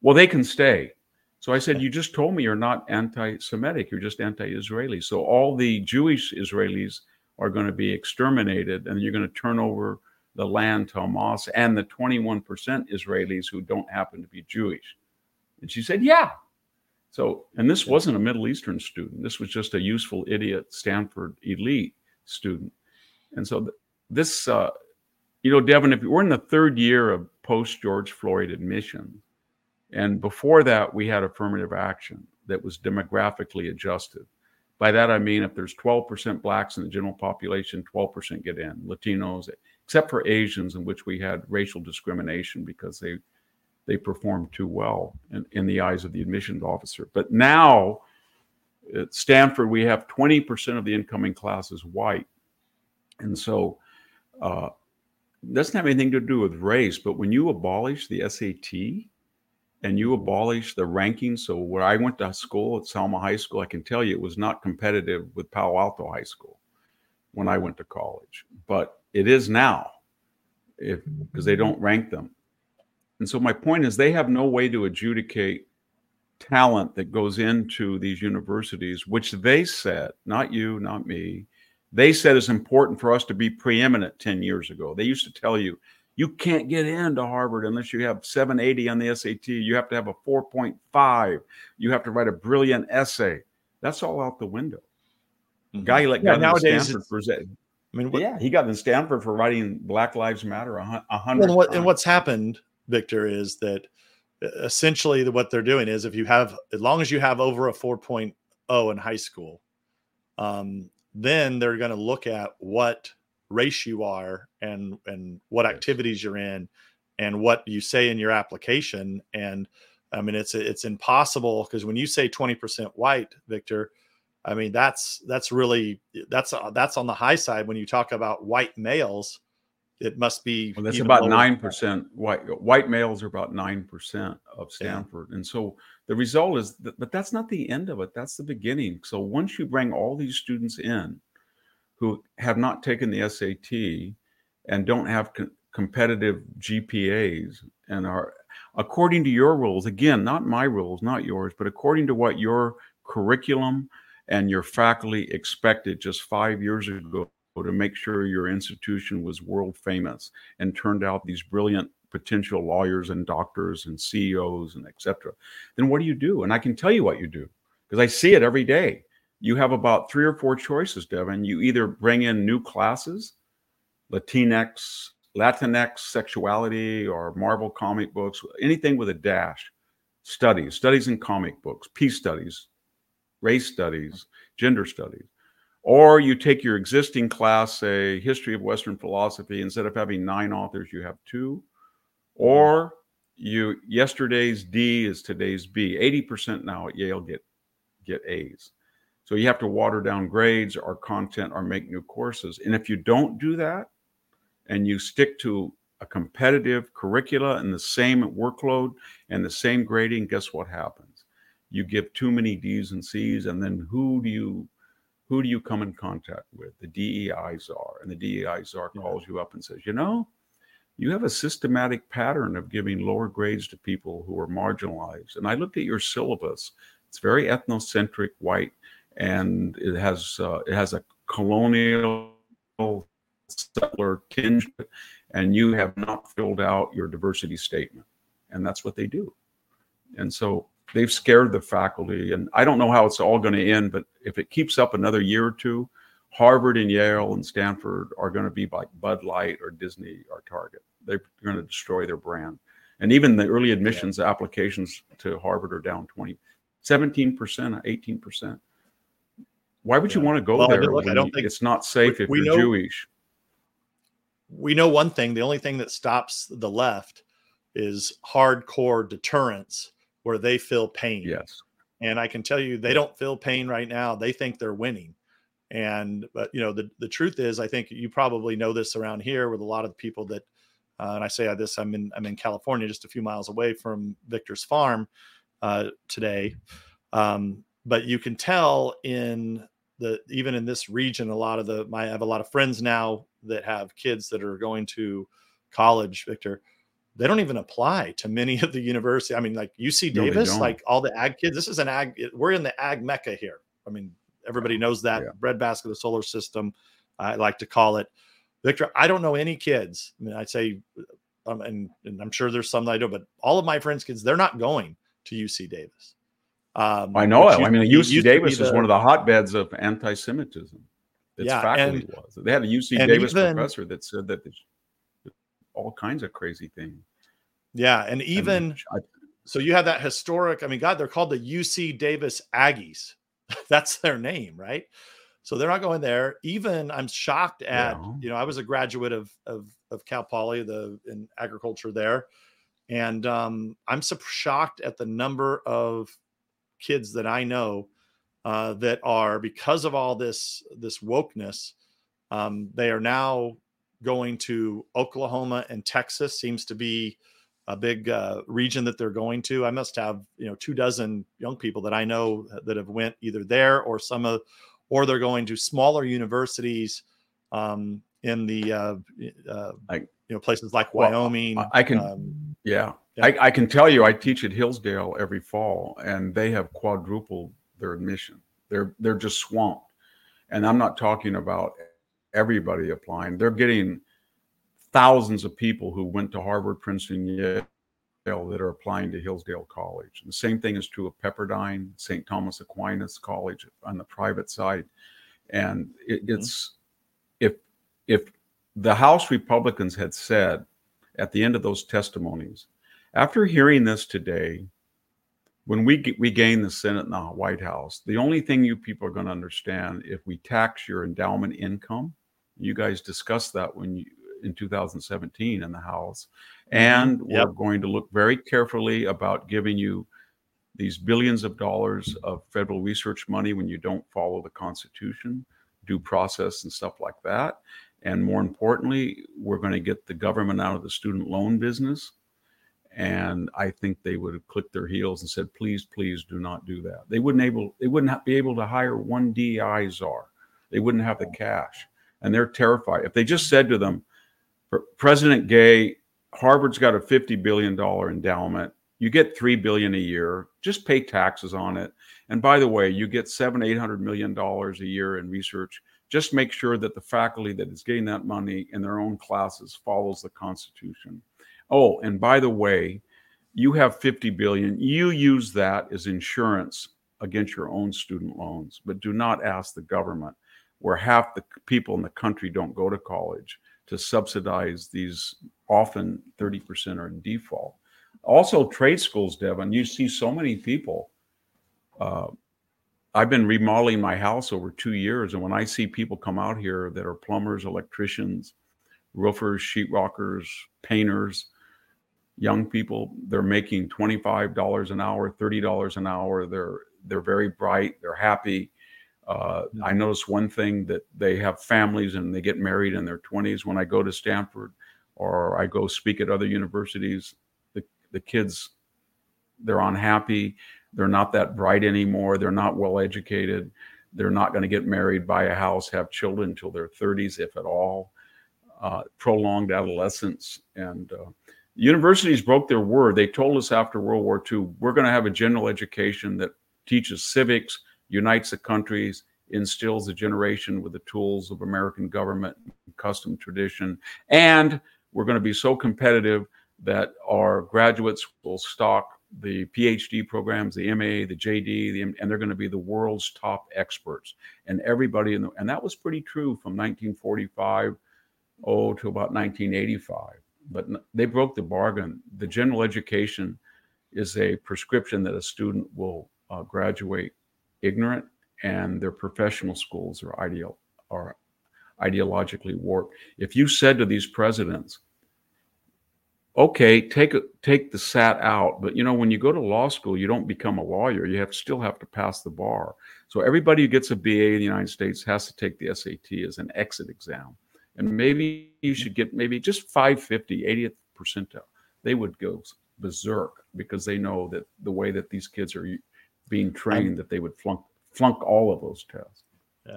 Well, they can stay. So I said, You just told me you're not anti Semitic, you're just anti Israeli. So all the Jewish Israelis are going to be exterminated, and you're going to turn over the land to Hamas and the 21% Israelis who don't happen to be Jewish. And she said, Yeah. So, and this wasn't a Middle Eastern student. This was just a useful idiot Stanford elite student. And so, this, uh, you know, Devin, if we're in the third year of post George Floyd admission, and before that, we had affirmative action that was demographically adjusted. By that I mean if there's 12% blacks in the general population, 12% get in. Latinos, except for Asians, in which we had racial discrimination because they they performed too well in, in the eyes of the admissions officer. But now at Stanford, we have 20% of the incoming class is white. And so uh, doesn't have anything to do with race, but when you abolish the SAT and you abolish the ranking, so where I went to school at Selma High School, I can tell you it was not competitive with Palo Alto High School when I went to college, but it is now if because they don't rank them. And so my point is they have no way to adjudicate talent that goes into these universities, which they said, not you, not me, they said it's important for us to be preeminent 10 years ago. They used to tell you, you can't get into Harvard unless you have 780 on the SAT. You have to have a 4.5. You have to write a brilliant essay. That's all out the window. Mm-hmm. Guy like yeah, nowadays Stanford for, I mean, what, yeah, he got in Stanford for writing Black Lives Matter a hundred. And, what, and what's happened, Victor, is that essentially what they're doing is if you have, as long as you have over a 4.0 in high school, um, then they're going to look at what race you are and and what activities you're in and what you say in your application. And i mean it's it's impossible because when you say 20% white victor i mean that's that's really that's that's on the high side when you talk about white males it must be well, that's about nine percent. White white males are about nine percent of stanford. Yeah. and so the result is that, but that's not the end of it. That's the beginning. So once you bring all these students in who have not taken the sat and don't have co- competitive gpas and are according to your rules again not my rules not yours but according to what your curriculum and your faculty expected just five years ago to make sure your institution was world famous and turned out these brilliant potential lawyers and doctors and CEOs and etc. Then what do you do? And I can tell you what you do because I see it every day. You have about three or four choices, Devin. You either bring in new classes, Latinx, Latinx sexuality, or Marvel comic books, anything with a dash, studies, studies in comic books, peace studies, race studies, gender studies or you take your existing class, say history of Western philosophy, instead of having nine authors, you have two. Mm-hmm. Or you yesterday's D is today's B. 80% now at Yale get get A's. So you have to water down grades or content or make new courses. And if you don't do that and you stick to a competitive curricula and the same workload and the same grading, guess what happens? You give too many D's and C's, and then who do you who do you come in contact with? The DEI czar. And the DEI czar calls you up and says, you know, you have a systematic pattern of giving lower grades to people who are marginalized. And I looked at your syllabus. It's very ethnocentric, white, and it has uh, it has a colonial settler tinge, and you have not filled out your diversity statement. And that's what they do. And so they've scared the faculty. And I don't know how it's all going to end, but if it keeps up another year or two, Harvard and Yale and Stanford are going to be like Bud Light or Disney or Target. They're going to destroy their brand. And even the early admissions yeah. applications to Harvard are down 20, 17%, 18%. Why would yeah. you want to go well, there? Look, I don't think it's not safe we, if we you're know, Jewish. We know one thing the only thing that stops the left is hardcore deterrence where they feel pain. Yes. And I can tell you they don't feel pain right now. They think they're winning. And but you know the the truth is I think you probably know this around here with a lot of the people that uh, and I say this I'm in I'm in California just a few miles away from Victor's farm uh, today. Um, but you can tell in the even in this region a lot of the my I have a lot of friends now that have kids that are going to college Victor they don't even apply to many [LAUGHS] of the university. I mean, like UC Davis, no, like all the ag kids. This is an ag. We're in the ag mecca here. I mean, everybody knows that yeah. breadbasket of the solar system. I like to call it. Victor, I don't know any kids. I mean, I'd say, um, and, and I'm sure there's some that I do, but all of my friends' kids, they're not going to UC Davis. Um, I know it. I mean, UC Davis the, is one of the hotbeds of anti-Semitism. Its yeah, faculty and, was. They had a UC Davis even, professor that said that all kinds of crazy things. Yeah, and even I mean, so, you have that historic. I mean, God, they're called the UC Davis Aggies. [LAUGHS] That's their name, right? So they're not going there. Even I'm shocked at yeah. you know I was a graduate of of of Cal Poly the in agriculture there, and um, I'm so shocked at the number of kids that I know uh, that are because of all this this wokeness, um, they are now going to Oklahoma and Texas seems to be a big uh, region that they're going to. I must have you know two dozen young people that I know that have went either there or some of, or they're going to smaller universities um, in the uh, uh, I, you know places like well, Wyoming. I can, um, yeah, yeah. I, I, can tell you, I teach at Hillsdale every fall, and they have quadrupled their admission. They're they're just swamped, and I'm not talking about everybody applying. They're getting thousands of people who went to Harvard, Princeton, Yale that are applying to Hillsdale College. The same thing is true of Pepperdine, St. Thomas Aquinas College on the private side, and it, mm-hmm. it's if if the House Republicans had said at the end of those testimonies, after hearing this today, when we we gain the Senate and the White House, the only thing you people are going to understand if we tax your endowment income, you guys discussed that when you in 2017 in the House, mm-hmm. and yep. we're going to look very carefully about giving you these billions of dollars of federal research money when you don't follow the Constitution, due process, and stuff like that. And more importantly, we're going to get the government out of the student loan business. And I think they would have clicked their heels and said, "Please, please, do not do that." They wouldn't able, they wouldn't be able to hire one DEI czar. They wouldn't have the cash, and they're terrified. If they just said to them, President Gay, Harvard's got a fifty billion dollar endowment. You get three billion a year. Just pay taxes on it. And by the way, you get seven, eight hundred million dollars a year in research just make sure that the faculty that is getting that money in their own classes follows the constitution oh and by the way you have 50 billion you use that as insurance against your own student loans but do not ask the government where half the people in the country don't go to college to subsidize these often 30% are in default also trade schools devin you see so many people uh, I've been remodeling my house over two years, and when I see people come out here that are plumbers, electricians, roofers, sheetrockers, painters, young people, they're making twenty-five dollars an hour, thirty dollars an hour. They're they're very bright. They're happy. Uh, I notice one thing that they have families and they get married in their twenties. When I go to Stanford or I go speak at other universities, the the kids they're unhappy they're not that bright anymore. They're not well educated. They're not going to get married, buy a house, have children until their 30s, if at all. Uh, prolonged adolescence. And uh, universities broke their word. They told us after World War II, we're going to have a general education that teaches civics, unites the countries, instills a generation with the tools of American government, custom tradition, and we're going to be so competitive that our graduates will stock the PhD programs, the MA, the JD, the, and they're going to be the world's top experts. And everybody in the, and that was pretty true from 1945 oh to about 1985. But they broke the bargain. The general education is a prescription that a student will uh, graduate ignorant, and their professional schools are ideal are ideologically warped. If you said to these presidents, okay, take take the SAT out, but you know when you go to law school, you don't become a lawyer. You have still have to pass the bar. So everybody who gets a BA in the United States has to take the SAT as an exit exam, and maybe you should get maybe just 550, 80th percentile. They would go berserk because they know that the way that these kids are being trained, that they would flunk flunk all of those tests. Yeah.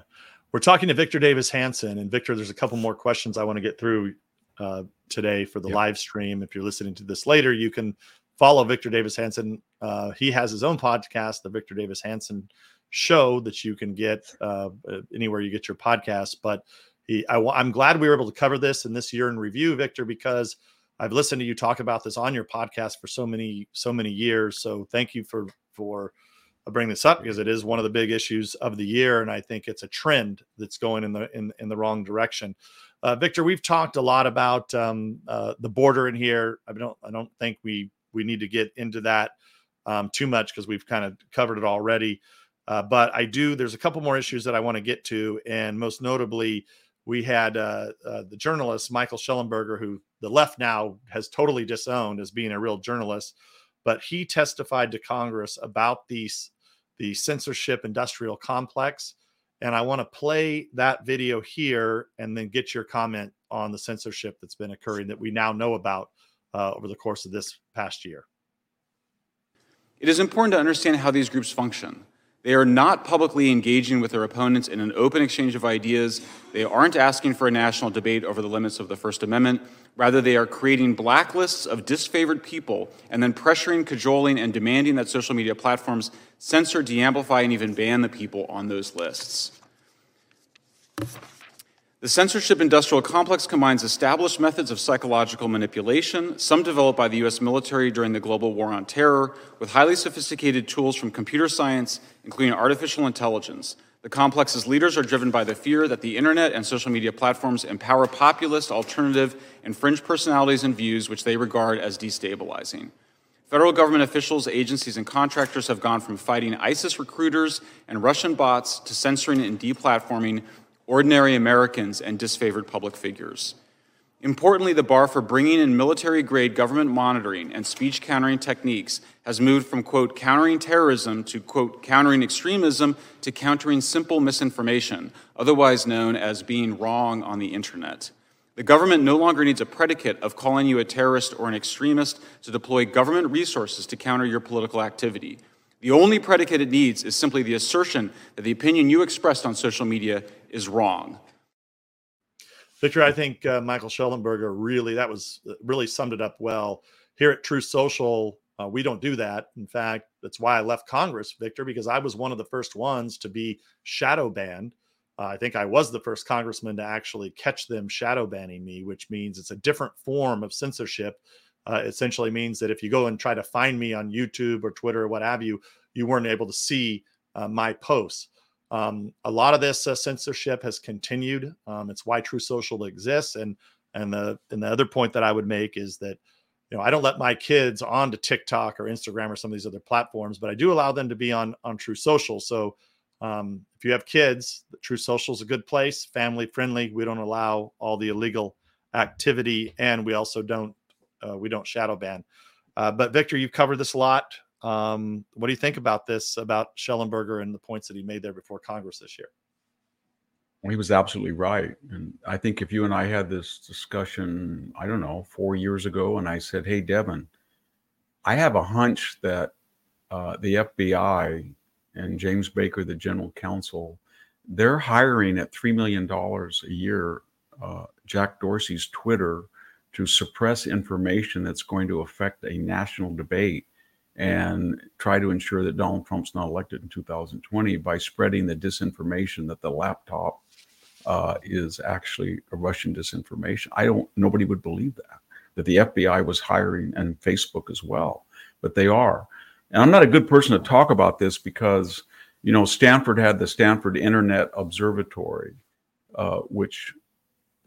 We're talking to Victor Davis Hanson. And Victor, there's a couple more questions I want to get through uh, today for the live stream. If you're listening to this later, you can follow Victor Davis Hanson. Uh, he has his own podcast, the Victor Davis Hanson Show, that you can get uh, anywhere you get your podcast. But he, I, I'm glad we were able to cover this in this year in review, Victor, because I've listened to you talk about this on your podcast for so many so many years. So thank you for for bringing this up because it is one of the big issues of the year, and I think it's a trend that's going in the in in the wrong direction. Uh, Victor, we've talked a lot about um, uh, the border in here. I don't, I don't think we we need to get into that um, too much because we've kind of covered it already. Uh, but I do. There's a couple more issues that I want to get to, and most notably, we had uh, uh, the journalist Michael Shellenberger, who the left now has totally disowned as being a real journalist, but he testified to Congress about these the censorship industrial complex And I want to play that video here and then get your comment on the censorship that's been occurring that we now know about uh, over the course of this past year. It is important to understand how these groups function. They are not publicly engaging with their opponents in an open exchange of ideas. They aren't asking for a national debate over the limits of the First Amendment. Rather, they are creating blacklists of disfavored people and then pressuring, cajoling, and demanding that social media platforms censor, de-amplify, and even ban the people on those lists. The censorship industrial complex combines established methods of psychological manipulation, some developed by the US military during the global war on terror, with highly sophisticated tools from computer science, including artificial intelligence. The complex's leaders are driven by the fear that the internet and social media platforms empower populist, alternative, and fringe personalities and views which they regard as destabilizing. Federal government officials, agencies, and contractors have gone from fighting ISIS recruiters and Russian bots to censoring and deplatforming ordinary Americans, and disfavored public figures. Importantly, the bar for bringing in military grade government monitoring and speech countering techniques has moved from, quote, countering terrorism to, quote, countering extremism to countering simple misinformation, otherwise known as being wrong on the internet. The government no longer needs a predicate of calling you a terrorist or an extremist to deploy government resources to counter your political activity. The only predicate it needs is simply the assertion that the opinion you expressed on social media is wrong. Victor, I think uh, Michael Shellenberger really that was uh, really summed it up well. Here at Truth Social, uh, we don't do that. In fact, that's why I left Congress, Victor, because I was one of the first ones to be shadow banned. Uh, I think I was the first congressman to actually catch them shadow banning me, which means it's a different form of censorship. Uh, essentially means that if you go and try to find me on YouTube or Twitter or what have you, you weren't able to see uh, my posts. Um, a lot of this uh, censorship has continued. Um, it's why Truth Social exists. And and the and the other point that I would make is that you know I don't let my kids onto TikTok or Instagram or some of these other platforms, but I do allow them to be on on Truth Social. So um, if you have kids, Truth Social is a good place, family friendly. We don't allow all the illegal activity, and we also don't uh, we don't shadow ban. Uh, but Victor, you've covered this a lot. Um, what do you think about this, about Shellenberger and the points that he made there before Congress this year? Well, he was absolutely right. And I think if you and I had this discussion, I don't know, four years ago, and I said, Hey, Devin, I have a hunch that uh, the FBI and James Baker, the general counsel, they're hiring at $3 million a year uh, Jack Dorsey's Twitter to suppress information that's going to affect a national debate and try to ensure that Donald Trump's not elected in 2020 by spreading the disinformation that the laptop uh, is actually a Russian disinformation. I don't. Nobody would believe that that the FBI was hiring and Facebook as well, but they are. And I'm not a good person to talk about this because you know Stanford had the Stanford Internet Observatory, uh, which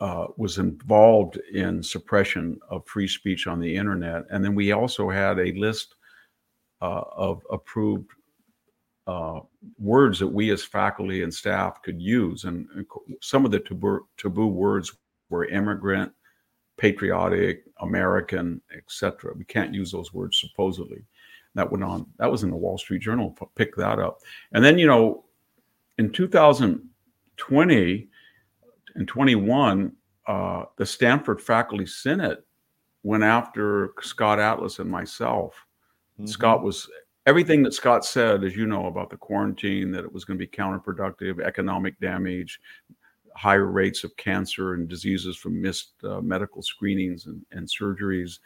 uh, was involved in suppression of free speech on the internet, and then we also had a list uh, of approved uh, words that we as faculty and staff could use. And some of the taboo, taboo words were immigrant, patriotic, American, etc. We can't use those words supposedly. That went on. That was in the Wall Street Journal. Pick that up. And then you know, in 2020 and 21, uh, the Stanford Faculty Senate went after Scott Atlas and myself Mm-hmm. Scott was everything that Scott said, as you know, about the quarantine, that it was going to be counterproductive, economic damage, higher rates of cancer and diseases from missed uh, medical screenings and, and, surgeries,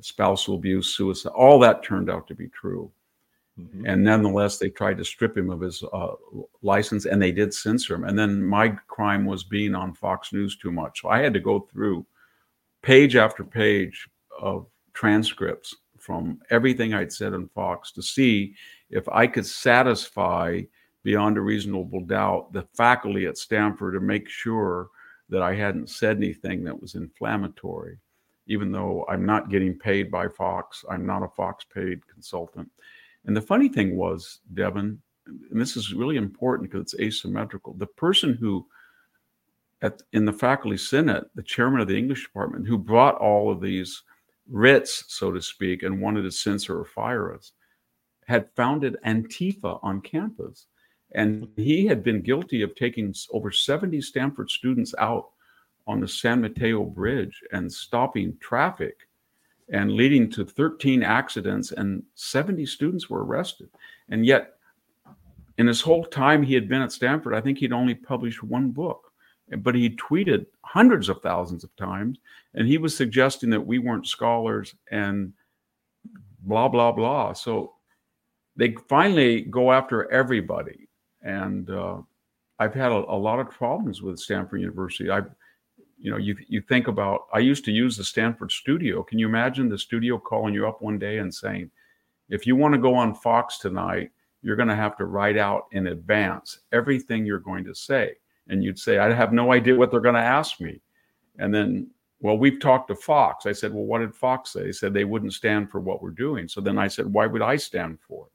spousal abuse, suicide, all that turned out to be true. Mm-hmm. And nonetheless, they tried to strip him of his uh, license and they did censor him. And then my crime was being on Fox News too much. So I had to go through page after page of transcripts from everything I'd said on Fox to see if I could satisfy beyond a reasonable doubt the faculty at Stanford to make sure that I hadn't said anything that was inflammatory, even though I'm not getting paid by Fox. I'm not a Fox paid consultant. And the funny thing was, Devin, and this is really important because it's asymmetrical. The person who at in the faculty senate, the chairman of the English department, who brought all of these writs, so to speak, and wanted to censor or fire us, had founded Antifa on campus. And he had been guilty of taking over 70 Stanford students out on the San Mateo Bridge and stopping traffic and leading to 13 accidents, and 70 students were arrested. And yet, in his whole time he had been at Stanford, I think he'd only published one book, but he tweeted hundreds of thousands of times, and he was suggesting that we weren't scholars and blah, blah, blah. So they finally go after everybody. And uh, I've had a, a, lot of problems with Stanford University. I you know, you you think about I used to use the Stanford studio. Can you imagine the studio calling you up one day and saying, if you want to go on Fox tonight, you're going to have to write out in advance everything you're going to say. And you'd say, I have no idea what they're going to ask me. And then, well, we've talked to Fox. I said, well, what did Fox say? They said they wouldn't stand for what we're doing. So then I said, why would I stand for it?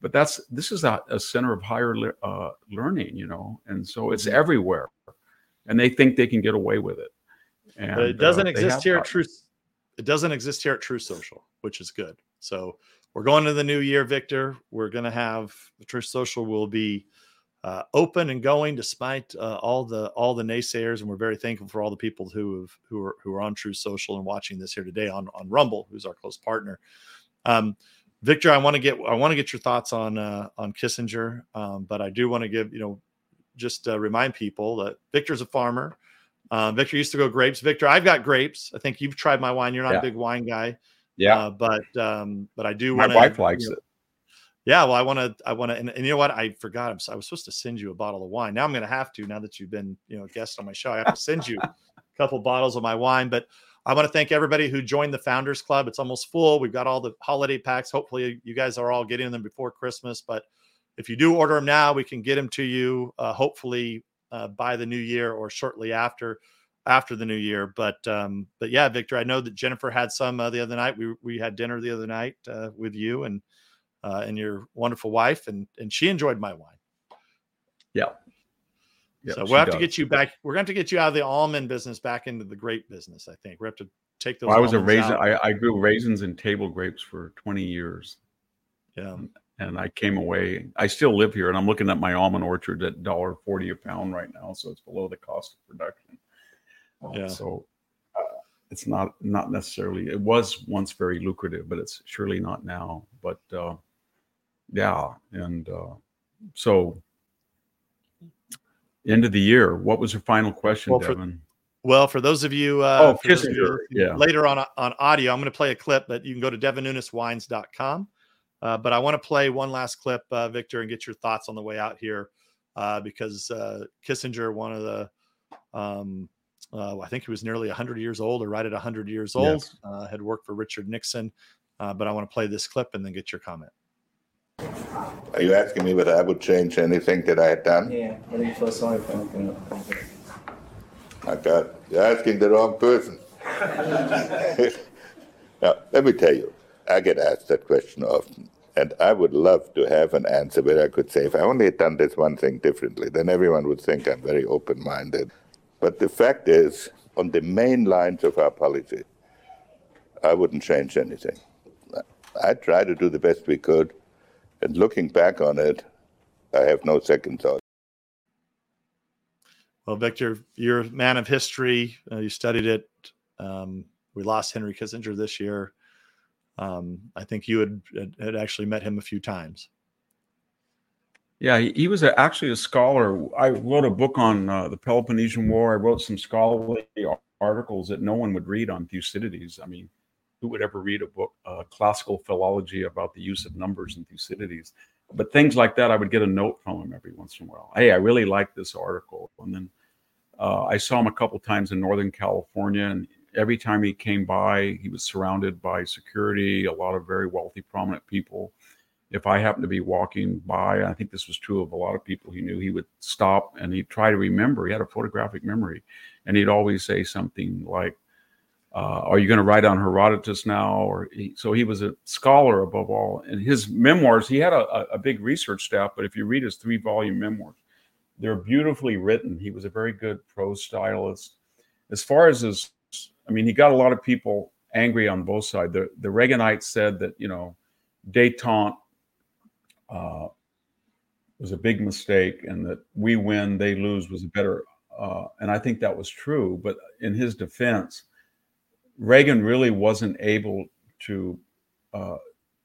But that's this is a, a center of higher uh, learning, you know, and so it's mm-hmm. everywhere and they think they can get away with it. And but it doesn't uh, exist here at Truth. It doesn't exist here at Truth Social, which is good. So we're going to the new year, Victor. We're going to have the Truth Social will be uh, open and going despite uh, all the all the naysayers, and we're very thankful for all the people who have who are who are on Truth Social and watching this here today on on Rumble, who's our close partner. Um, Victor, I want to get I want to get your thoughts on uh, on Kissinger, um, but I do want to give you know just uh, remind people that Victor's a farmer. Uh, Victor used to go grapes. Victor, I've got grapes. I think you've tried my wine. You're not yeah. a big wine guy. Yeah. Uh, but um, but I do. My wanna, wife likes you know, it. Yeah. Well, I want to. I want to. And, and, you know what? I forgot. I'm, I was supposed to send you a bottle of wine. Now I'm going to have to. Now that you've been you know a guest on my show, I have to send you a couple bottles of my wine. But I want to thank everybody who joined the Founders Club. It's almost full. We've got all the holiday packs. Hopefully, you guys are all getting them before Christmas. But if you do order them now, we can get them to you uh, hopefully uh, by the new year or shortly after after the new year. But um, but yeah, Victor, I know that Jennifer had some uh, the other night. We we had dinner the other night uh, with you and uh, and your wonderful wife, and and she enjoyed my wine. Yeah. yeah so we'll have does. to get you back. We're going to get you out of the almond business back into the grape business. I think we have to take those. Well, I was a raisin. I, I, grew raisins and table grapes for 20 years. Yeah and I came away. I still live here, and I'm looking at my almond orchard at dollar forty a pound right now, so it's below the cost of production. Um, yeah. So uh, it's not not necessarily. It was once very lucrative, but it's surely not now. But uh, yeah, and uh, so end of the year. What was your final question, well, Devin? For, well, for those of you, uh, oh, Kissinger, you, yeah. Later on on audio, I'm going to play a clip, but you can go to devinnuneswines.com uh, but I want to play one last clip, uh, Victor, and get your thoughts on the way out here, uh, because uh, Kissinger, one of the, um, uh, I think he was nearly 100 years old or right at 100 years old, yes. Uh, had worked for Richard Nixon. but I want to play this clip and then get your comment. Are you asking me whether I would change anything that I had done? Yeah, what do you feel sorry for anything? My God, you're asking the wrong person. [LAUGHS] now, let me tell you, I get asked that question often. And I would love to have an answer where I could say, if I only had done this one thing differently, then everyone would think I'm very open minded. But the fact is, on the main lines of our policy, I wouldn't change anything. I try to do the best we could. And looking back on it, I have no second thought. Well, Victor, you're a man of history. Uh, you studied it. Um, we lost Henry Kissinger this year. Um, I think you had, had actually met him a few times. Yeah, he, was actually a scholar. I wrote a book on uh, the Peloponnesian War. I wrote some scholarly articles that no one would read on Thucydides. I mean, who would ever read a book, uh, classical philology about the use of numbers in Thucydides? But things like that, I would get a note from him every once in a while. Hey, I really like this article. And then uh, I saw him a couple times in Northern California, and every time he came by, he was surrounded by security, a lot of very wealthy, prominent people. If I happened to be walking by, I think this was true of a lot of people he knew, he would stop and he'd try to remember. He had a photographic memory. And he'd always say something like, uh, Are you going to write on Herodotus now? Or he, so he was a scholar above all. And his memoirs, he had a, a big research staff, but if you read his three volume memoirs, they're beautifully written. He was a very good prose stylist. As far as his I mean, he got a lot of people angry on both sides. The the Reaganites said that you know, detente uh, was a big mistake, and that we win, they lose was a better. Uh, and I think that was true. But in his defense, Reagan really wasn't able to uh,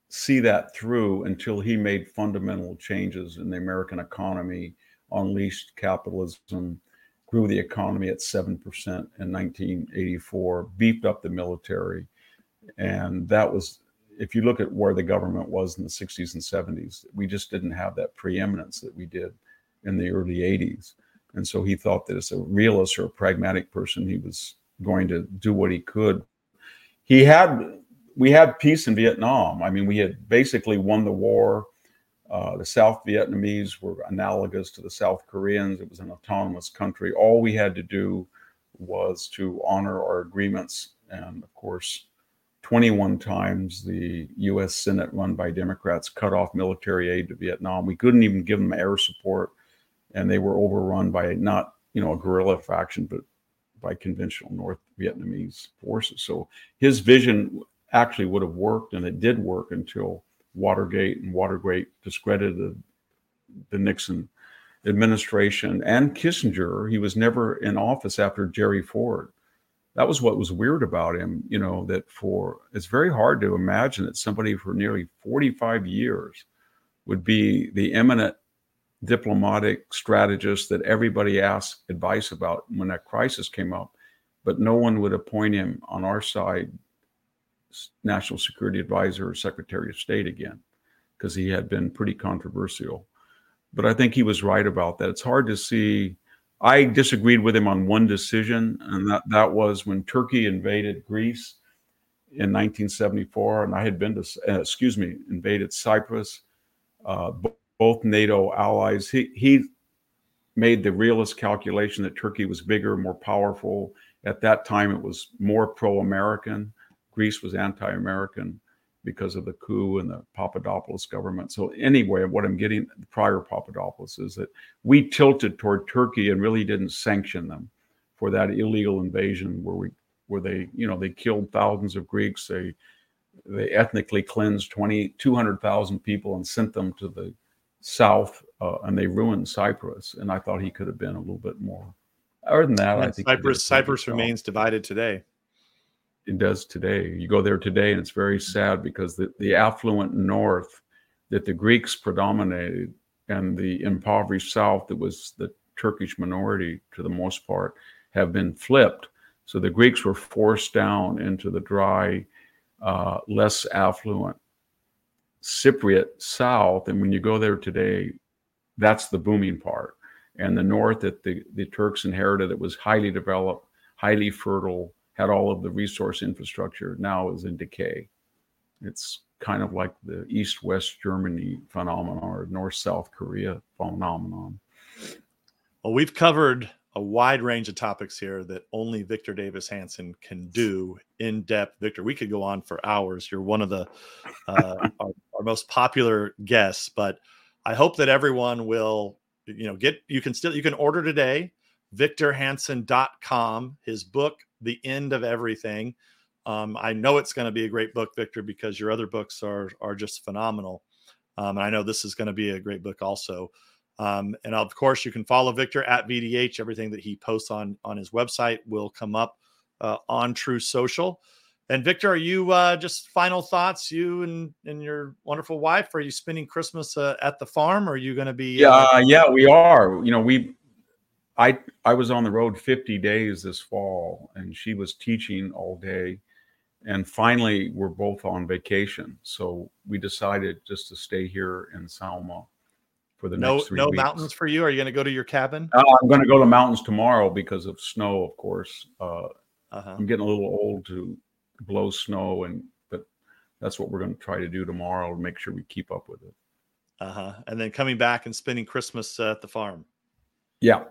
see that through until he made fundamental changes in the American economy, unleashed capitalism, grew the economy at 7% in 1984, beefed up the military. And that was, if you look at where the government was in the 60s and 70s, we just didn't have that preeminence that we did in the early 80s. And so he thought that as a realist or a pragmatic person, he was going to do what he could. He had, we had peace in Vietnam. I mean, we had basically won the war uh, the South Vietnamese were analogous to the South Koreans. It was an autonomous country. All we had to do was to honor our agreements. And of course, 21 times the US Senate, run by Democrats, cut off military aid to Vietnam. We couldn't even give them air support. And they were overrun by not, you know, a guerrilla faction, but by conventional North Vietnamese forces. So his vision actually would have worked, and it did work until Watergate and Watergate discredited the Nixon administration and Kissinger. He was never in office after Jerry Ford. That was what was weird about him, you know, that for it's very hard to imagine that somebody for nearly 45 years would be the eminent diplomatic strategist that everybody asked advice about when that crisis came up, but no one would appoint him on our side national security advisor or secretary of state again because he had been pretty controversial. But I think he was right about that. It's hard to see. I disagreed with him on one decision, and that, that was when Turkey invaded Greece in 1974, and I had been to, uh, excuse me, invaded Cyprus. Uh, both NATO allies. He, he made the realist calculation that Turkey was bigger, more powerful. At that time, it was more pro American. Greece was anti-American because of the coup and the Papadopoulos government. So anyway, what I'm getting prior Papadopoulos is that we tilted toward Turkey and really didn't sanction them for that illegal invasion where we where they you know they killed thousands of Greeks. They they ethnically cleansed 20 200,000 people and sent them to the south uh, and they ruined Cyprus. And I thought he could have been a little bit more. Other than that, I think Cyprus Cyprus remains divided today it does today. You go there today, and it's very sad because the, the affluent north that the Greeks predominated and the impoverished south that was the Turkish minority to the most part have been flipped. So the Greeks were forced down into the dry, uh, less affluent Cypriot south. And when you go there today, that's the booming part. And the north that the, the Turks inherited, it was highly developed, highly fertile, had all of the resource infrastructure now is in decay. It's kind of like the East West Germany phenomenon or North South Korea phenomenon. Well, we've covered a wide range of topics here that only Victor Davis Hanson can do in depth. Victor, we could go on for hours. You're one of the uh, [LAUGHS] our, our most popular guests, but I hope that everyone will, you know, get you can still you can order today victorhanson.com his book the end of everything. Um, I know it's going to be a great book, Victor, because your other books are are just phenomenal. Um, and I know this is going to be a great book also. Um, and of course, you can follow Victor at VDH. Everything that he posts on on his website will come up uh, on Truth Social. And Victor, are you uh, just final thoughts? You and and your wonderful wife, are you spending Christmas uh, at the farm? Or are you going to be? Uh, yeah, yeah, we are. You know, we I I was on the road 50 days this fall, and she was teaching all day. And finally, we're both on vacation, so we decided just to stay here in Selma for the no next three no weeks. mountains for you. Are you going to go to your cabin? Uh, I'm going to go to mountains tomorrow because of snow, of course. Uh, Uh-huh. I'm getting a little old to blow snow, and but that's what we're going to try to do tomorrow to make sure we keep up with it. Uh huh. And then coming back and spending Christmas uh, at the farm. Yeah,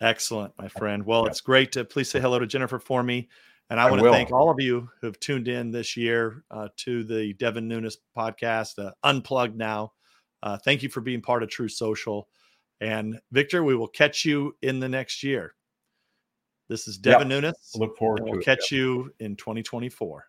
Excellent, my friend. Well, it's great to please say hello to Jennifer for me. And I, I want to will. thank all of you who have tuned in this year uh, to the Devin Nunes podcast, uh, Unplugged Now. Uh, thank you for being part of Truth Social. And Victor, we will catch you in the next year. This is Devin Nunes. look forward to we'll it. catch you in 2024.